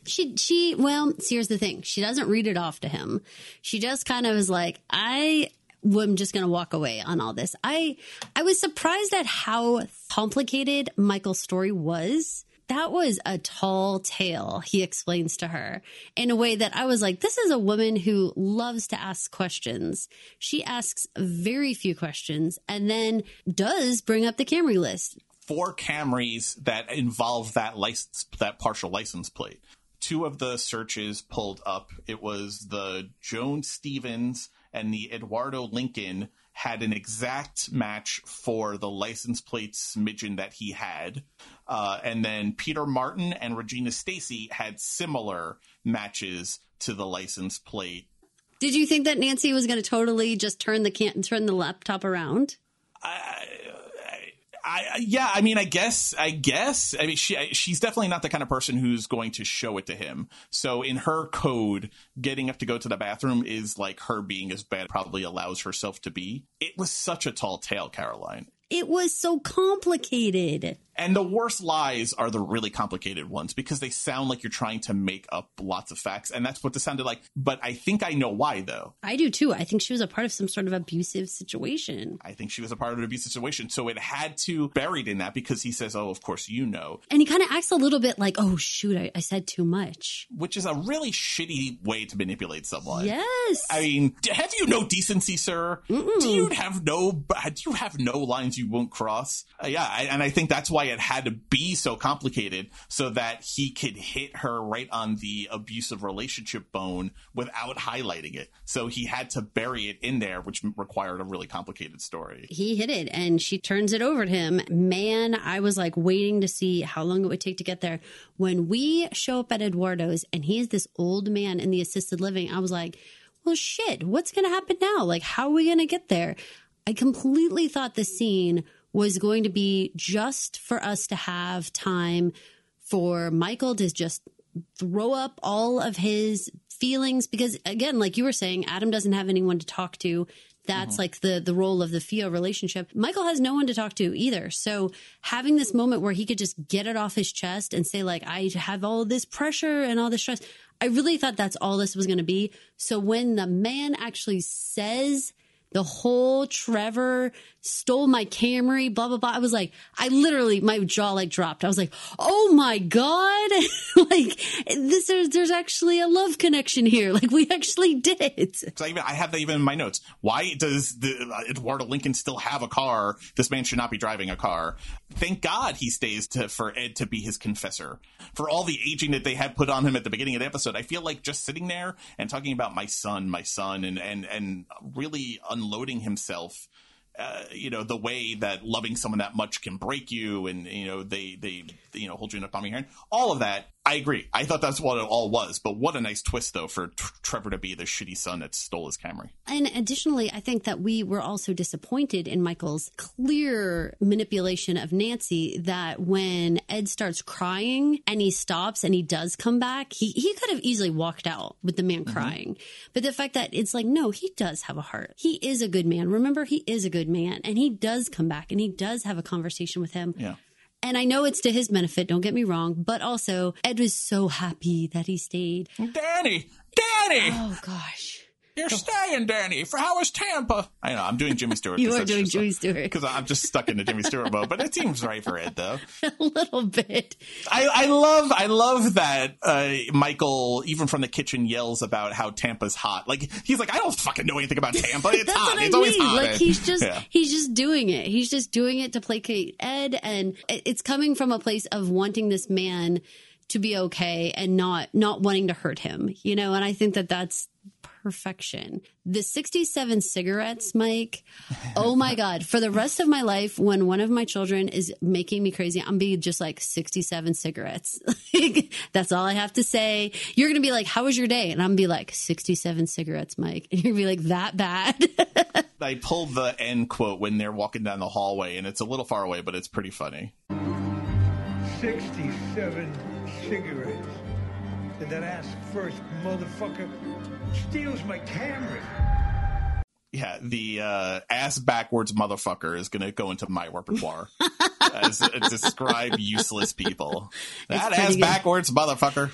She, she, well, here's the thing. She doesn't read it off to him. She just kind of is like, I am just going to walk away on all this. I, I was surprised at how complicated Michael's story was that was a tall tale, he explains to her in a way that I was like, this is a woman who loves to ask questions. She asks very few questions and then does bring up the Camry list. Four Camrys that involve that license, that partial license plate. Two of the searches pulled up. It was the Joan Stevens and the Eduardo Lincoln had an exact match for the license plate smidgen that he had. Uh, and then Peter Martin and Regina Stacy had similar matches to the license plate. Did you think that Nancy was going to totally just turn the can- turn the laptop around? I, I, yeah, I mean, I guess, I guess, I mean, she, she's definitely not the kind of person who's going to show it to him. So in her code, getting up to go to the bathroom is like her being as bad probably allows herself to be. It was such a tall tale, Caroline. It was so complicated. And the worst lies are the really complicated ones because they sound like you're trying to make up lots of facts. And that's what this sounded like. But I think I know why, though. I do too. I think she was a part of some sort of abusive situation. I think she was a part of an abusive situation. So it had to be buried in that because he says, Oh, of course you know. And he kind of acts a little bit like, Oh, shoot, I, I, said too much. Which is a really shitty way to manipulate someone. Yes. I mean, have you no decency, sir? Mm-mm. Do you have no, do you have no lines you won't cross? Uh, yeah. I, and I think that's why it had to be so complicated so that he could hit her right on the abusive relationship bone without highlighting it. So he had to bury it in there, which required a really complicated story. He hit it and she turns it over to him. Man, I was like waiting to see how long it would take to get there. When we show up at Eduardo's and he is this old man in the assisted living, I was like, well, shit, what's going to happen now? Like, how are we going to get there? I completely thought the scene was going to be just for us to have time for Michael to just throw up all of his feelings because again like you were saying Adam doesn't have anyone to talk to That's mm-hmm. like the the role of the Fia relationship. Michael has no one to talk to either. So having this moment where he could just get it off his chest and say like I have all this pressure and all this stress. I really thought that's all this was going to be. So when the man actually says the whole Trevor stole my Camry, blah, blah, blah. I was like, I literally, my jaw like dropped. I was like, oh my God. like this, there's, there's actually a love connection here. Like we actually did it. I, even, I have that even in my notes. Why does the, uh, Eduardo Lincoln still have a car? This man should not be driving a car. Thank God he stays to, for Ed to be his confessor. For all the aging that they had put on him at the beginning of the episode, I feel like just sitting there and talking about my son, my son, and, and, and really unloading himself uh, you know the way that loving someone that much can break you and you know they they you know hold you in a palm of your hand. All of that I agree. I thought that's what it all was, but what a nice twist though for T- Trevor to be the shitty son that stole his Camry. And additionally, I think that we were also disappointed in Michael's clear manipulation of Nancy that when Ed starts crying and he stops and he does come back, he, he could have easily walked out with the man mm-hmm. crying. But the fact that it's like, no, he does have a heart. He is a good man. Remember, he is a good man and he does come back and he does have a conversation with him. Yeah. And I know it's to his benefit, don't get me wrong, but also Ed was so happy that he stayed. Danny! Danny! Oh gosh. You're staying, Danny. For how is Tampa? I know I'm doing Jimmy Stewart. you are doing Jimmy Stewart because I'm just stuck in the Jimmy Stewart mode. But it seems right for Ed, though. A little bit. I, I love I love that uh, Michael, even from the kitchen, yells about how Tampa's hot. Like he's like, I don't fucking know anything about Tampa. It's hot. it's mean. always hot. Like he's just yeah. he's just doing it. He's just doing it to placate Ed, and it's coming from a place of wanting this man to be okay and not not wanting to hurt him you know and i think that that's perfection. The 67 cigarettes, Mike. Oh my God. For the rest of my life, when one of my children is making me crazy, I'm being just like 67 cigarettes. That's all I have to say. You're going to be like, how was your day? And I'm going to be like, 67 cigarettes, Mike. And you're going to be like, that bad? I pulled the end quote when they're walking down the hallway, and it's a little far away, but it's pretty funny. 67 cigarettes. And that ass first motherfucker steals my Camry. Yeah, the uh, ass backwards motherfucker is going to go into my repertoire as describe useless people. That ass good. backwards motherfucker.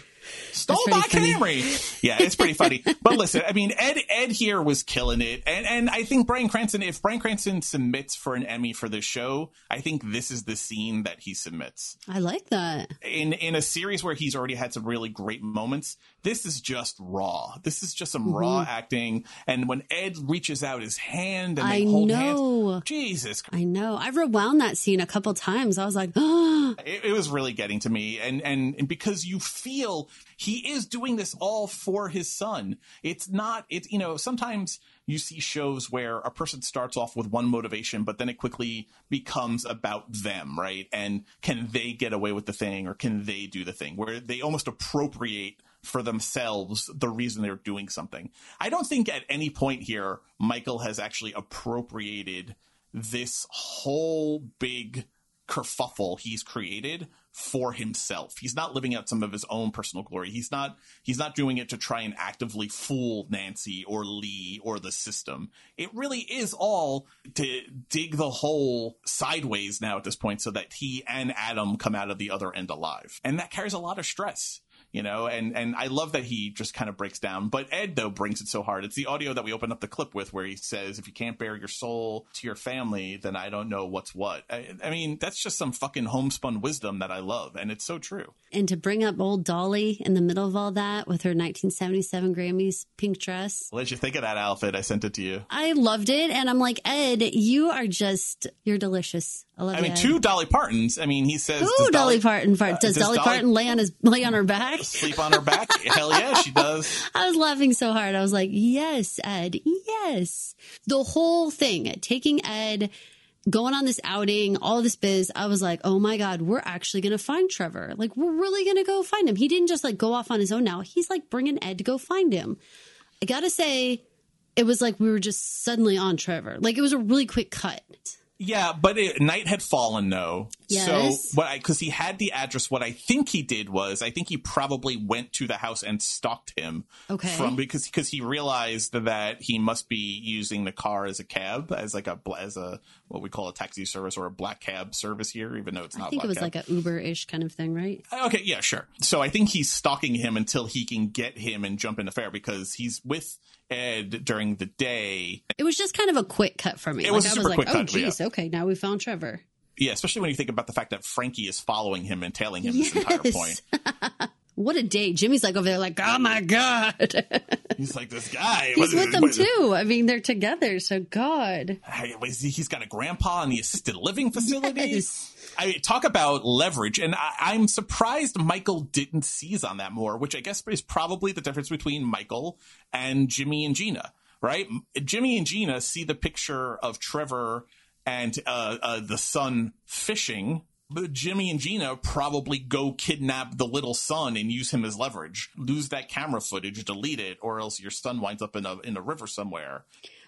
Stole my funny. Camry. Yeah, it's pretty funny. But listen, I mean, Ed Ed here was killing it, and and I think Bryan Cranston. If Bryan Cranston submits for an Emmy for this show, I think this is the scene that he submits. I like that. In in a series where he's already had some really great moments, this is just raw. This is just some mm-hmm. raw acting. And when Ed reaches out his hand and they I hold know. hands, Jesus, I know. I rewound that scene a couple times. I was like, oh. it, it was really getting to me, and and, and because you feel he is doing this all for his son. It's not, it's, you know, sometimes you see shows where a person starts off with one motivation, but then it quickly becomes about them, right? And can they get away with the thing or can they do the thing where they almost appropriate for themselves the reason they're doing something. I don't think at any point here Michael has actually appropriated this whole big kerfuffle he's created for himself. He's not living out some of his own personal glory. He's not he's not doing it to try and actively fool Nancy or Lee or the system. It really is all to dig the hole sideways now at this point so that he and Adam come out of the other end alive. And that carries a lot of stress you know, and and I love that he just kind of breaks down. But Ed though brings it so hard. It's the audio that we open up the clip with, where he says, "If you can't bare your soul to your family, then I don't know what's what." I, I mean, that's just some fucking homespun wisdom that I love, and it's so true. And to bring up old Dolly in the middle of all that with her 1977 Grammys pink dress. What did you think of that outfit? I sent it to you. I loved it, and I'm like, Ed, you are just you're delicious. I. I mean, two Dolly Partons. I mean, he says, "Ooh, Dolly, Dolly Parton. Does, uh, does Dolly, Dolly Parton lay on his lay on her back? Sleep on her back? Hell yeah, she does." I was laughing so hard. I was like, "Yes, Ed. Yes." The whole thing, taking Ed, going on this outing, all this biz. I was like, "Oh my god, we're actually gonna find Trevor. Like, we're really gonna go find him." He didn't just like go off on his own. Now he's like bringing Ed to go find him. I gotta say, it was like we were just suddenly on Trevor. Like it was a really quick cut. Yeah, but it, night had fallen. No, Yes. So what I because he had the address. What I think he did was I think he probably went to the house and stalked him. Okay. From because because he realized that he must be using the car as a cab as like a as a what we call a taxi service or a black cab service here, even though it's not. I think it was cab. like a Uber ish kind of thing, right? Uh, okay, yeah, sure. So I think he's stalking him until he can get him and jump in the fare because he's with Ed during the day. It was just kind of a quick cut for me. It was like, a I was super like, quick oh, cut, geez, okay, now we found Trevor. Yeah, especially when you think about the fact that Frankie is following him and tailing him this entire Yes. point. What a day. Jimmy's like over there, like, oh my God. He's like this guy. He's with them too. I mean, they're together, so God. He- He's got a grandpa in the assisted living facility. Yes. I mean, talk about leverage, and I, I'm surprised Michael didn't seize on that more, which I guess is probably the difference between Michael and Jimmy and Gina, right? Jimmy and Gina see the picture of Trevor and uh, uh, the son fishing. But Jimmy and Gina probably go kidnap the little son and use him as leverage. Lose that camera footage, delete it, or else your son winds up in a in a river somewhere.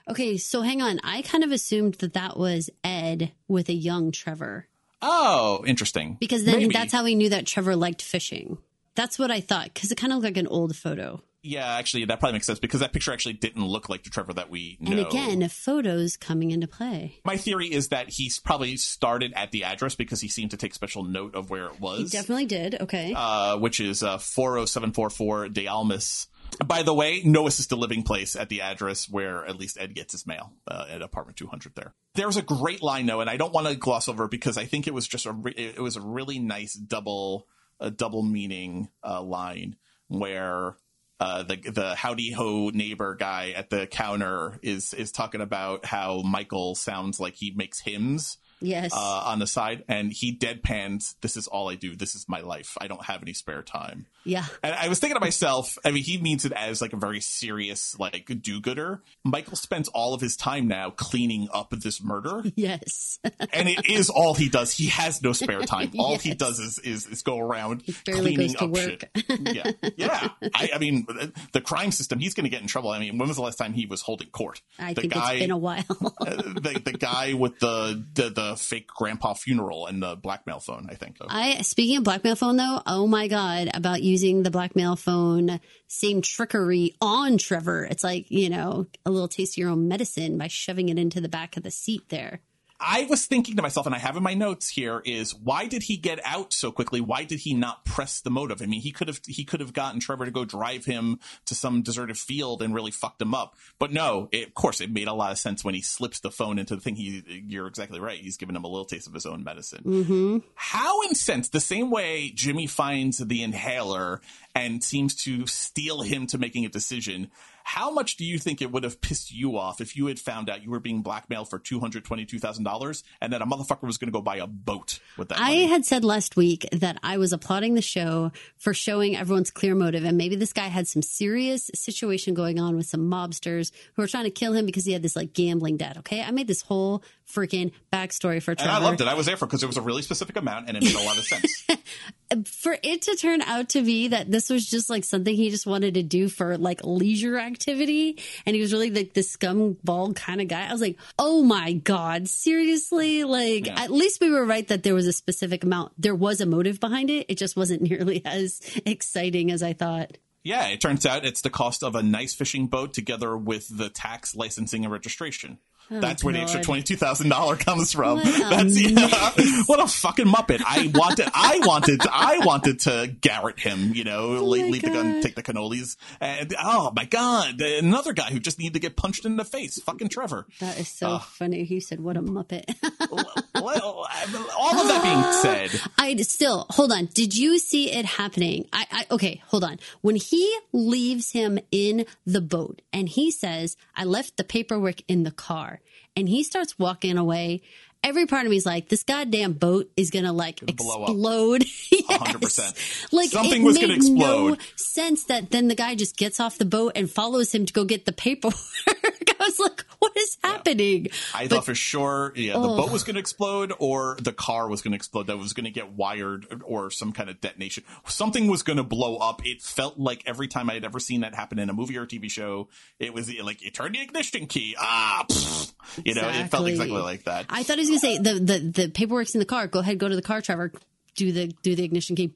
Okay, so hang on. I kind of assumed that that was Ed with a young Trevor Oh, interesting. because then Maybe. that's how we knew that Trevor liked fishing. That's what I thought because it kind of looked like an old photo. Yeah, actually, that probably makes sense because that picture actually didn't look like the Trevor that we know. And again, photos coming into play. my theory is that he's probably started at the address because he seemed to take special note of where it was. He definitely did. Okay. uh, which is uh, 40744 De Almas. By the way, no assisted living place at the address where at least Ed gets his mail uh, at apartment 200 there. There's a great line though, and I don't want to gloss over because I think it was just a re- it was a really nice double a double meaning uh, line where uh, the the howdy ho neighbor guy at the counter is is talking about how Michael sounds like he makes hymns yes. uh, on the side, and he deadpans, "This is all I do. This is my life. I don't have any spare time." yeah. And I was thinking to myself, I mean, he means it as like a very serious, like do-gooder. Michael spends all of his time now cleaning up this murder, Yes. and it is all he does. He has no spare time. All he does is is, is go around cleaning up work. shit. Yeah, yeah. I, I mean, the crime system. He's going to get in trouble. I mean, when was the last time he was holding court? I the think guy, it's been a while. the the guy with the, the the fake grandpa funeral and the blackmail phone. I think. I speaking of blackmail phone though, oh my god, about using the blackmail phone, same trickery on Trevor. It's like, you know, a little taste of your own medicine by shoving it into the back of the seat there. I was thinking to myself, and I have in my notes here, is why did he get out so quickly? Why did he not press the motive? I mean, he could have he could have gotten Trevor to go drive him to some deserted field and really fucked him up. But no, it, of course, it made a lot of sense when he slips the phone into the thing. He, you're exactly right. He's giving him a little taste of his own medicine. Mm-hmm. How incensed? The same way Jimmy finds the inhaler and seems to steel him to making a decision. How much do you think it would have pissed you off if you had found out you were being blackmailed for two hundred twenty-two thousand dollars and that a motherfucker was going to go buy a boat with that? I money? had said last week that I was applauding the show for showing everyone's clear motive. And maybe this guy had some serious situation going on with some mobsters who were trying to kill him because he had this like gambling debt. Okay. I made this whole freaking backstory for and Trevor. I loved it. I was there for because it was a really specific amount and it made a lot of sense. for it to turn out to be that this was just like something he just wanted to do for like leisure activity and he was really like the scumball kind of guy i was like oh my god seriously like Yeah. at least we were right that there was a specific amount there was a motive behind it it just wasn't nearly as exciting as i thought yeah, it turns out it's the cost of a nice fishing boat together with the tax, licensing, and registration. Oh, That's where the extra Oh, twenty two thousand dollar comes from. What a That's yeah, what a fucking muppet. I wanted, I wanted, I wanted to garrot him. You know, Oh leave, the gun, take the cannolis, and oh my god, another guy who just needed to get punched in the face. Fucking Trevor. that is so funny he said what a muppet well, uh, all of that being said, I still hold on. Did you see it happening? I, I okay, hold on. When he leaves him in the boat and he says, "I left the paperwork in the car," and he starts walking away. Every part of me is like, this goddamn boat is gonna like blow up. explode. Yes. 100%. Like Something was gonna explode. No sense that then the guy just gets off the boat and follows him to go get the paperwork. I was like, what is happening? I thought for sure, yeah, the boat was going to explode or the car was going to explode. That was going to get wired or some kind of detonation. Something was going to blow up. It felt like every time I had ever seen that happen in a movie or a TV show, it was like you turn the ignition key. Ah, pfft. you know, it felt Exactly. exactly like that. I thought he was going to say the, the the paperwork's in the car. Go ahead, go to the car, Trevor. Do the do the ignition key,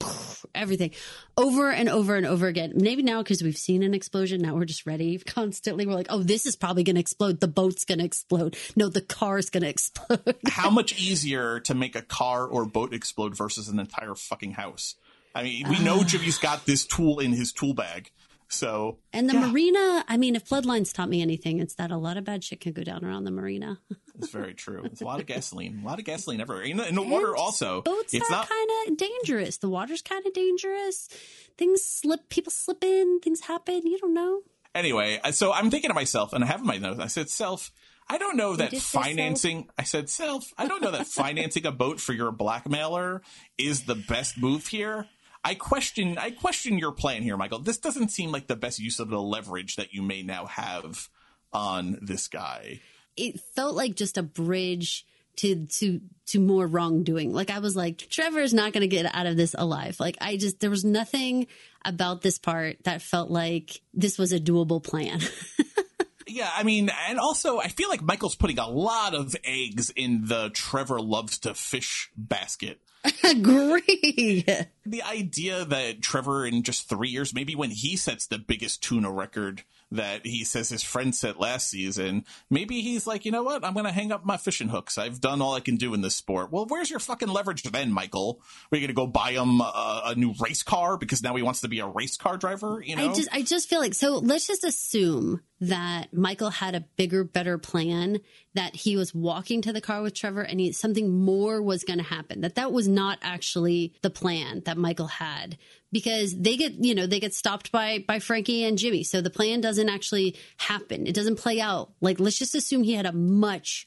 everything, over and over and over again. Maybe now because we've seen an explosion, now we're just ready constantly. We're like, oh, this is probably going to explode. The boat's going to explode. No, the car's going to explode. How much easier to make a car or boat explode versus an entire fucking house? I mean, we know Jimmy's got this tool in his tool bag. So And the Yeah. marina, I mean, if Bloodlines taught me anything, it's that a lot of bad shit can go down around the marina. it's very true. It's a lot of gasoline, a lot of gasoline everywhere. In the, water also. Boats it's are not kind of dangerous. The water's kind of dangerous. Things slip, people slip in, things happen. You don't know. anyway, so I'm thinking to myself, and I have in my notes, I said, self, I don't know that did say self? financing, I said, self, I don't know that financing a boat for your blackmailer is the best move here. I question, I question your plan here, Michael. This doesn't seem like the best use of the leverage that you may now have on this guy. It felt like just a bridge to to to more wrongdoing. Like I was like, Trevor's not going to get out of this alive. Like I just there was nothing about this part that felt like this was a doable plan. Yeah, I mean, and also I feel like Michael's putting a lot of eggs in the Trevor loves to fish basket. Agree. the idea that Trevor in just three years, maybe when he sets the biggest tuna record that he says his friend set last season, maybe he's like, you know what? I'm going to hang up my fishing hooks. I've done all I can do in this sport. Well, where's your fucking leverage then, Michael? Are you going to go buy him a, a new race car because now he wants to be a race car driver? You know? I just I just feel like so let's just assume that Michael had a bigger, better plan, that he was walking to the car with Trevor and he, something more was going to happen. That that was not actually the plan that Michael had because they get, you know, they get stopped by by Frankie and Jimmy. So the plan doesn't actually happen. It doesn't play out. Like let's just assume he had a much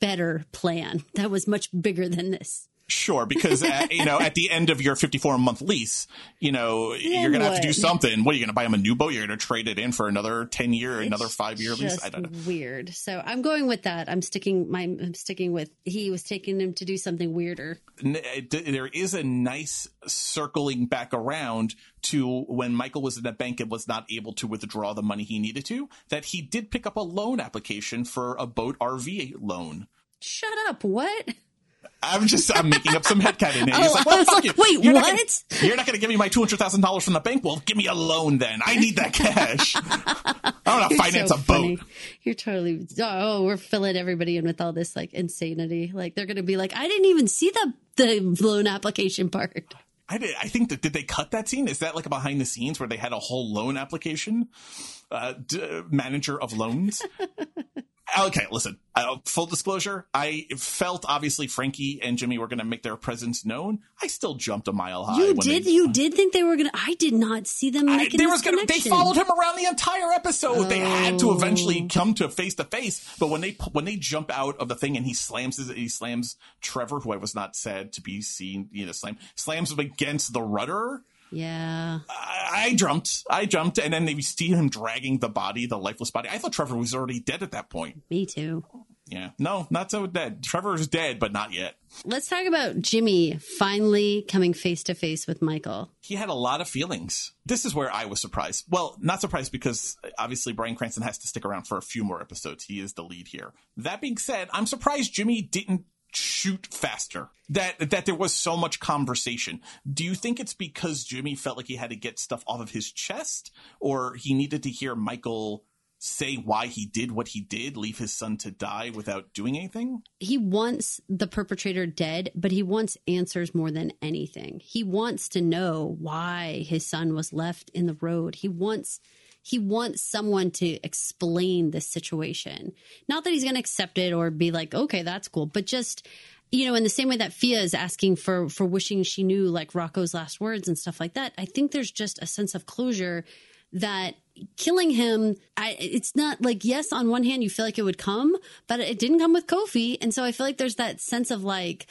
better plan that was much bigger than this. Sure, because uh, at, you know, at the end of your 54 month lease, you know, you're going to have to do something. What are you going to buy him a new boat? You're to trade it in for another 10 year, another five year lease? I don't know. weird. So I'm going with that. I'm sticking my I'm sticking with he was taking him to do something weirder. Uh, there is a nice circling back around to when Michael was in the bank and was not able to withdraw the money he needed to, that he did pick up a loan application for a boat RV loan. Shut up. What? I'm just, I'm making up some headcanon. He's Oh, like, well, was fuck like, you. wait, you're Not what? gonna, you're not going to give me my $200,000 from the bank? Well, give me a loan then. I need that cash. I want to finance so a boat. funny. You're totally oh, we're filling everybody in with all this like insanity. Like they're gonna be like, I didn't even see the the loan application part. I, did, I think that did they cut that scene? Is that like a behind the scenes where they had a whole loan application? Uh, d- manager of loans. okay, listen. Uh, full disclosure, I felt obviously Frankie and Jimmy were going to make their presence known. I still jumped a mile high. You did They, you did think they were gonna I did not see them I, making there this gonna, they followed him around the entire episode. They had to Oh. eventually come to face to face. But when they when they jump out of the thing and he slams his, he slams Trevor, who I was not said to be seen, you know, slam slams him against the rudder. Yeah. I, I jumped. I jumped, and then they see him dragging the body, the lifeless body. I thought Trevor was already dead at that point. Me too. Yeah, no, not so dead. Trevor's dead, but not yet. Let's talk about Jimmy finally coming face to face with Michael. He had a lot of feelings. This is where I was surprised. Well, not surprised because obviously Bryan Cranston has to stick around for a few more episodes. He is the lead here. That being said, I'm surprised Jimmy didn't shoot faster. That that there was so much conversation. Do you think it's because Jimmy felt like he had to get stuff off of his chest or he needed to hear Michael say why he did what he did, leave his son to die without doing anything? he wants the perpetrator dead, but he wants answers more than anything. He wants to know why his son was left in the road. He wants he wants someone to explain this situation. Not that he's going to accept it or be like, "Okay, that's cool," but just you know, in the same way that Fia is asking for for wishing she knew like Rocco's last words and stuff like that. I think there's just a sense of closure that killing him I, it's not like yes on one hand you feel like it would come but it didn't come with kofi and so i feel like there's that sense of like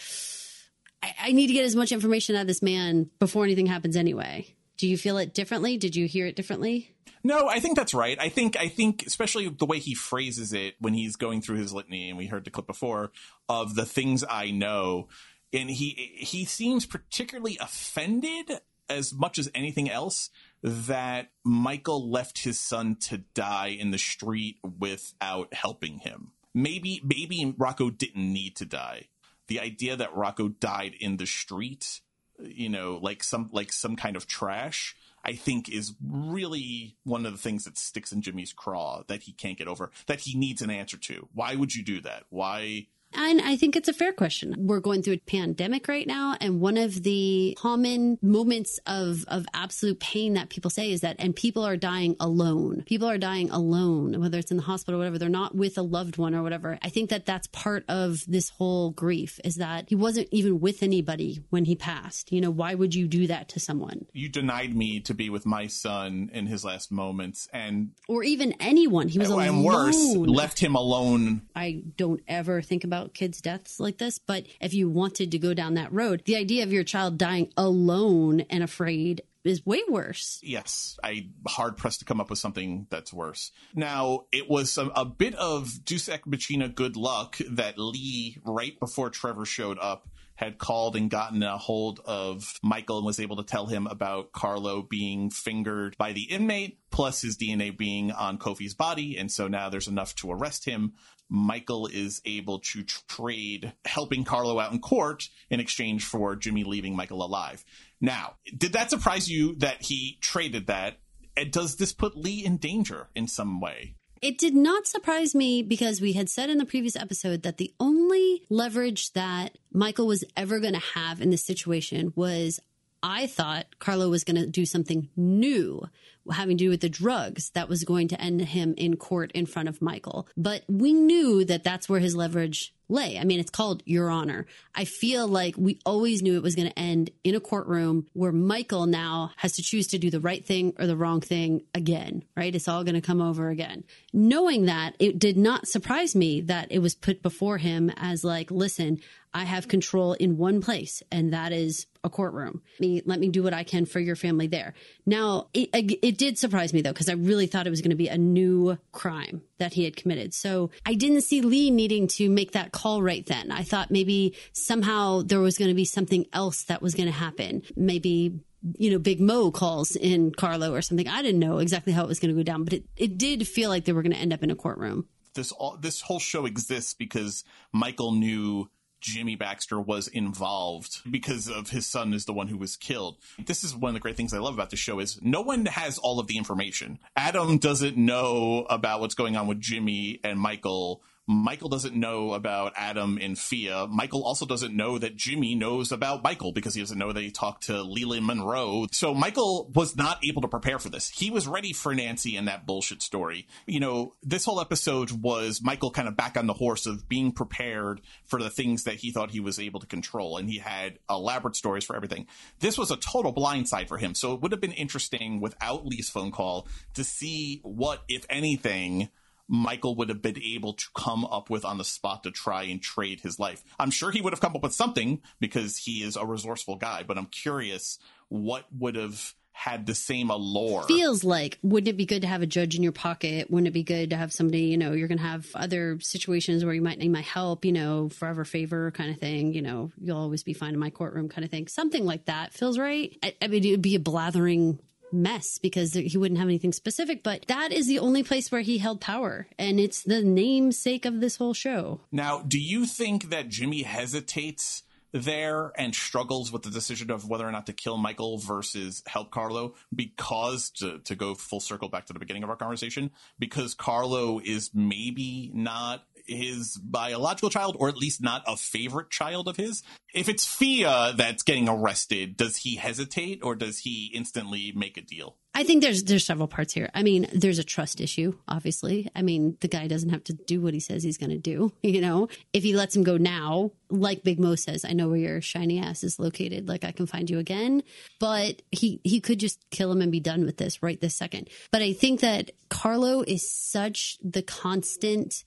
I, I need to get as much information out of this man before anything happens anyway Do you feel it differently? Did you hear it differently? No, I think that's right. I think I think especially the way he phrases it when he's going through his litany, and we heard the clip before of the things I know, and he he seems particularly offended as much as anything else that Michael left his son to die in the street without helping him. Maybe maybe Rocco didn't need to die. The idea that Rocco died in the street, you know, like some like some kind of trash I think is really one of the things that sticks in Jimmy's craw that he can't get over, that he needs an answer to. Why would you do that? Why and I think it's a fair question. We're going through a pandemic right now. And one of the common moments of, of absolute pain that people say is that, and people are dying alone. People are dying alone, whether it's in the hospital or whatever. They're not with a loved one or whatever. I think that that's part of this whole grief is that he wasn't even with anybody when he passed. You know, why would you do that to someone? You denied me to be with my son in his last moments and, or even anyone. He was alone. And worse, left him alone. I don't ever think about about kids' deaths like this, but if you wanted to go down that road, the idea of your child dying alone and afraid is way worse. Yes, I hard pressed to come up with something that's worse. Now, it was a, a bit of Deus Ex Machina good luck that Lee, right before Trevor showed up, had called and gotten a hold of Michael and was able to tell him about Carlo being fingered by the inmate, plus his DNA being on Kofi's body. And so now there's enough to arrest him. Michael is able to trade helping Carlo out in court in exchange for Jimmy leaving Michael alive. Now, did that surprise you that he traded that? And does this put Lee in danger in some way? It did not surprise me because we had said in the previous episode that the only leverage that Michael was ever going to have in this situation was I thought Carlo was going to do something new having to do with the drugs that was going to end him in court in front of Michael. But we knew that that's where his leverage lay. I mean, it's called Your Honor. I feel like we always knew it was going to end in a courtroom where Michael now has to choose to do the right thing or the wrong thing again, right? It's all going to come over again. Knowing that, it did not surprise me that it was put before him as like, listen, I have control in one place, and that is a courtroom. Let me, let me do what I can for your family there. Now, it, it did surprise me though, because I really thought it was going to be a new crime that he had committed. So I didn't see Lee needing to make that call right then. I thought maybe somehow there was going to be something else that was going to happen. Maybe you know, Big Mo calls in Carlo or something. I didn't know exactly how it was going to go down, but it, it did feel like they were going to end up in a courtroom. This all this whole show exists because Michael knew Jimmy Baxter was involved because of his son is the one who was killed. This is one of the great things I love about the show is no one has all of the information. Adam doesn't know about what's going on with Jimmy and Michael Michael doesn't know about Adam and Fia. Michael also doesn't know that Jimmy knows about Michael because he doesn't know that he talked to Leland Monroe. So Michael was not able to prepare for this. He was ready for Nancy and that bullshit story. You know, this whole episode was Michael kind of back on the horse of being prepared for the things that he thought he was able to control. And he had elaborate stories for everything. This was a total blindside for him. So it would have been interesting without Lee's phone call to see what, if anything, Michael would have been able to come up with on the spot to try and trade his life. I'm sure he would have come up with something because he is a resourceful guy, but I'm curious what would have had the same allure. Feels like, wouldn't it be good to have a judge in your pocket? Wouldn't it be good to have somebody, you know, you're going to have other situations where you might need my help, you know, forever favor kind of thing, you know, you'll always be fine in my courtroom kind of thing. Something like that feels right. I, I mean, it would be a blathering mess because he wouldn't have anything specific, but that is the only place where he held power. And it's the namesake of this whole show. Now, do you think that Jimmy hesitates? there and struggles with the decision of whether or not to kill Michael versus help Carlo because to, to go full circle back to the beginning of our conversation, because Carlo is maybe not his biological child, or at least not a favorite child of his. If it's Fia that's getting arrested, does he hesitate or does he instantly make a deal? I think there's there's several parts here. I mean, there's a trust issue, obviously. I mean, the guy doesn't have to do what he says he's going to do. You know, if he lets him go now, like Big Mo says, I know where your shiny ass is located. Like I can find you again. But he he could just kill him and be done with this right this second. But I think that Carlo is such the constant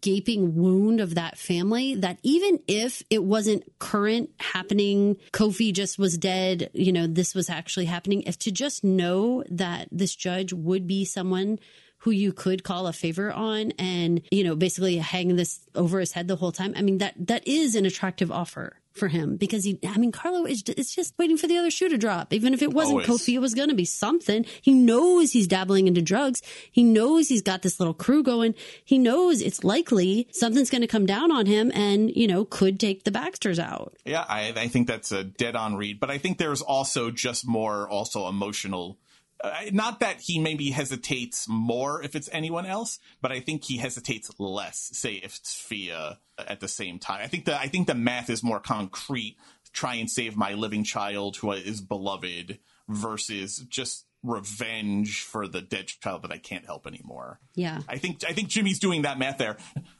gaping wound of that family that even if it wasn't current happening, Kofi just was dead, you know, this was actually happening, if to just know that this judge would be someone who you could call a favor on and, you know, basically hang this over his head the whole time. I mean, that, that is an attractive offer for him because he, I mean, Carlo is, is just waiting for the other shoe to drop. Even if it wasn't Always. Kofi, it was going to be something. He knows he's dabbling into drugs. He knows he's got this little crew going. He knows it's likely something's going to come down on him and, you know, could take the Baxters out. Yeah, I, I think that's a dead on read, but I think there's also just more also emotional. Uh, not that he maybe hesitates more if it's anyone else, but I think he hesitates less. Say if it's Fia at the same time. I think the I think the math is more concrete. Try and save my living child who is beloved versus just revenge for the dead child that I can't help anymore. Yeah. I think I think Jimmy's doing that math there.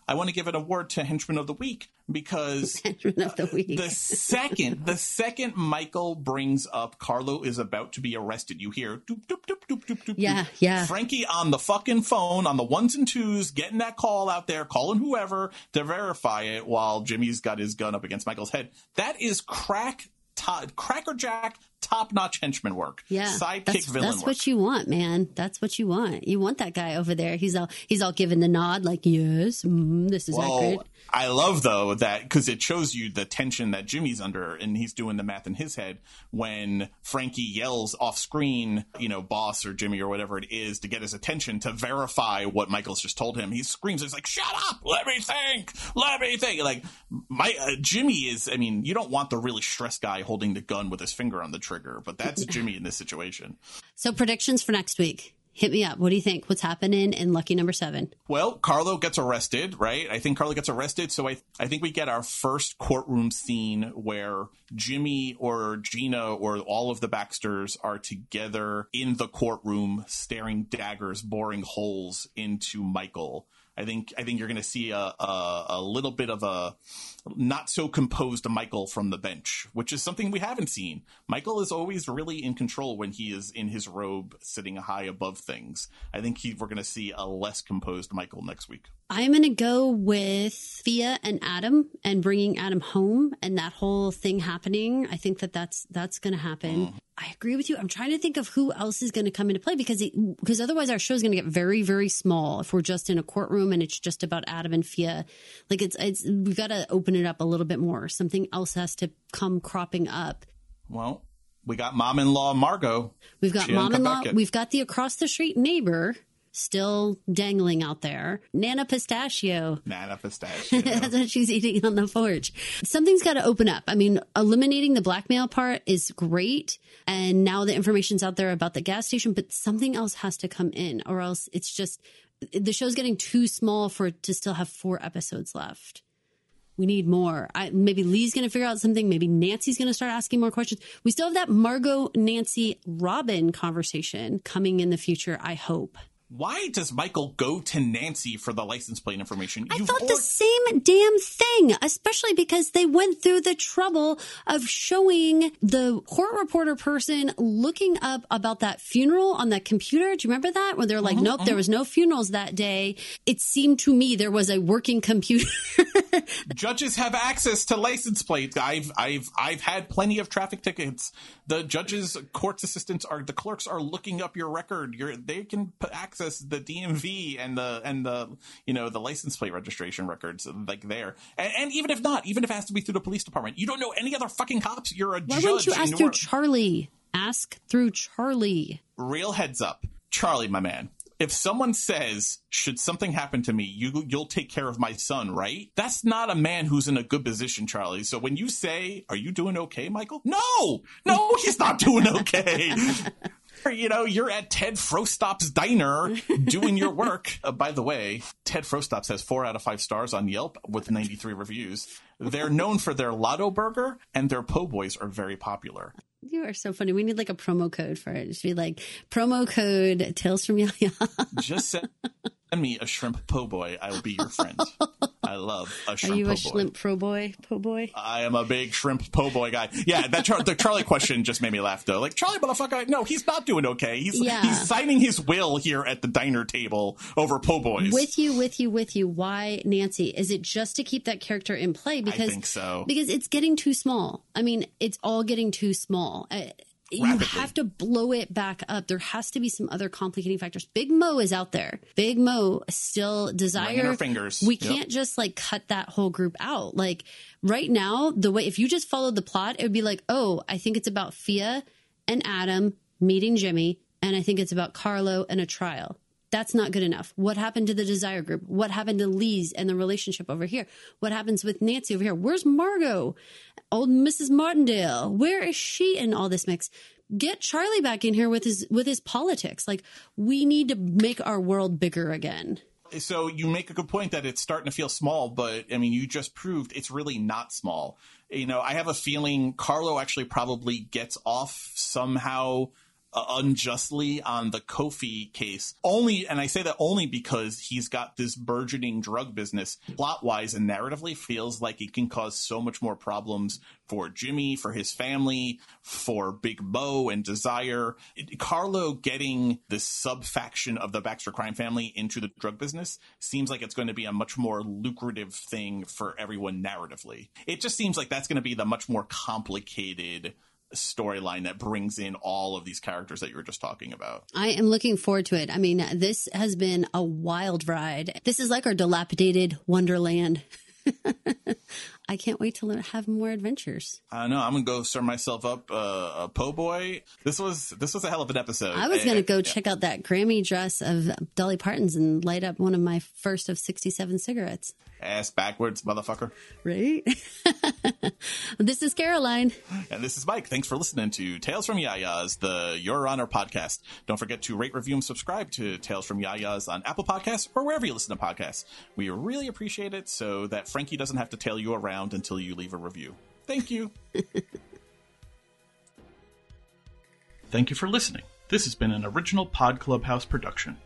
I want to give an award to Henchman of the Week because Henchman of the week. the second the second Michael brings up Carlo is about to be arrested, you hear doop doop doop doop doop doop. Yeah, doop. yeah. Frankie on the fucking phone on the ones and twos, getting that call out there, calling whoever to verify it while Jimmy's got his gun up against Michael's head. That is crack top, crackerjack top notch henchman work. Yeah, sidekick that's, villain that's work. what you want, man. That's what you want. You want that guy over there. He's all he's all giving the nod, like yes, mm, this is Well, accurate. I love though that because it shows you the tension that Jimmy's under, and he's doing the math in his head when Frankie yells off screen, you know, boss or Jimmy or whatever it is to get his attention to verify what Michael's just told him. He screams, "It's like shut up, let me think, let me think." Like my uh, Jimmy is, I mean, you don't want the really stressed guy holding the gun with his finger on the trigger, but that's Jimmy in this situation. So predictions for next week. Hit me up. What do you think? What's happening in Lucky Number Seven? Well, Carlo gets arrested, right? I think Carlo gets arrested. So I, I think we get our first courtroom scene where Jimmy or Gina or all of the Baxters are together in the courtroom, staring daggers, boring holes into Michael. I think I think you're going to see a, a a little bit of a not so composed Michael from the bench, which is something we haven't seen. Michael is always really in control when he is in his robe, sitting high above things. I think he, we're going to see a less composed Michael next week. I'm going to go with Fia and Adam and bringing Adam home and that whole thing happening. I think that that's that's going to happen. Mm. I agree with you. I'm trying to think of who else is going to come into play because it, because otherwise our show is going to get very very small if we're just in a courtroom and it's just about Adam and Fia. Like it's it's we've got to open it up a little bit more. Something else has to come cropping up. Well, we got mom-in-law Margot. We've got mom-in-law. We've got the across the street neighbor still dangling out there. Nana Pistachio. Nana Pistachio. That's what she's eating on the porch. Something's got to open up. I mean, eliminating the blackmail part is great. And now the information's out there about the gas station, but something else has to come in or else it's just the show's getting too small for it to still have four episodes left. We need more. I, maybe Lee's going to figure out something. Maybe Nancy's going to start asking more questions. We still have that Margot, Nancy, Robin conversation coming in the future, I hope. Why does Michael go to Nancy for the license plate information? I You've thought the same damn thing, especially because they went through the trouble of showing the court reporter person looking up about that funeral on that computer. Do you remember that? Where they're like, Mm-hmm, nope, there was no funerals that day. It seemed to me there was a working computer. judges have access to license plates. I've I've I've had plenty of traffic tickets. The judges, courts assistants are the clerks are looking up your record. You're they can p- access the DMV and the and the you know the license plate registration records like there. And, and even if not, even if it has to be through the police department, you don't know any other fucking cops. You're a Why judge. wouldn't you ask through. Charlie? Ask through Charlie. real heads up, Charlie, my man. If someone says, "Should something happen to me, you you'll take care of my son," right? That's not a man who's in a good position, Charlie. So when you say, "Are you doing okay, Michael?" No, no, he's not doing okay. Or, You know, you're at Ted Frostop's diner doing your work. Uh, by the way, Ted Frostops has four out of five stars on Yelp with 93 reviews. They're known for their Lotta Burger and their po' boys are very popular. You are so funny. We need like a promo code for it. It should be like promo code Tales from Yaya. Just send me a shrimp po' boy. I will be your friend. I love a shrimp. Are you po' a boy. shrimp pro boy? Po boy? I am a big shrimp po' boy guy. Yeah, that Char- the Charlie question just made me laugh though. Like Charlie motherfucker, no, he's not doing okay. He's Yeah. he's signing his will here at the diner table over po' boys. With you, with you, with you. Why Nancy? Is it just to keep that character in play? Because think so. Because it's getting too small. I mean, it's all getting too small. Uh, Uh, you have to blow it back up. There has to be some other complicating factors. Big Mo is out there. Big Mo still desire. fingers. We Yep. can't just like cut that whole group out. Like right now, the way if you just followed the plot, it would be like, oh, I think it's about Fia and Adam meeting Jimmy, and I think it's about Carlo and a trial. That's not good enough. What happened to the desire group? What happened to Lee's and the relationship over here? What happens with Nancy over here? Where's Margot? Old Mrs. Martindale. Where is she in all this mix? Get Charlie back in here with his with his politics. Like we need to make our world bigger again. so you make a good point that it's starting to feel small, but I mean, you just proved it's really not small. You know, I have a feeling Carlo actually probably gets off somehow uh, unjustly on the Kofi case. Only, and I say that only because he's got this burgeoning drug business. Plot wise and narratively, feels like it can cause so much more problems for Jimmy, for his family, for Big Mo and Desire. It- Carlo getting this sub faction of the Baxter crime family into the drug business seems like it's going to be a much more lucrative thing for everyone narratively. It just seems like that's going to be the much more complicated storyline that brings in all of these characters that you were just talking about. I am looking forward to it. I mean, this has been a wild ride. This is like our dilapidated Wonderland. I can't wait to le- have more adventures. I know I'm gonna go serve myself up uh, a po' boy. This was this was a hell of an episode. I was going to go yeah. check out that Grammy dress of Dolly Parton's and light up one of my first of 67 cigarettes. ass backwards, motherfucker. Right? this is Caroline. And this is Mike. Thanks for listening to Tales from Yaya's, the Your Honor podcast. Don't forget to rate, review, and subscribe to Tales from Yaya's on Apple Podcasts or wherever you listen to podcasts. We really appreciate it so that Frankie doesn't have to tail you around until you leave a review. Thank you. Thank you for listening. This has been an original Pod Clubhouse production.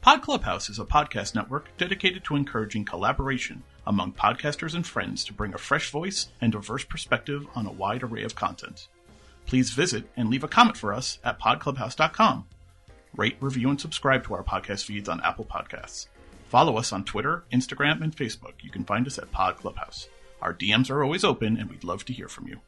Pod Clubhouse is a podcast network dedicated to encouraging collaboration among podcasters and friends to bring a fresh voice and diverse perspective on a wide array of content. Please visit and leave a comment for us at podclubhouse.com. Rate, review, and subscribe to our podcast feeds on Apple Podcasts. Follow us on Twitter, Instagram, and Facebook. You can find us at Pod Clubhouse. Our DMs are always open, and we'd love to hear from you.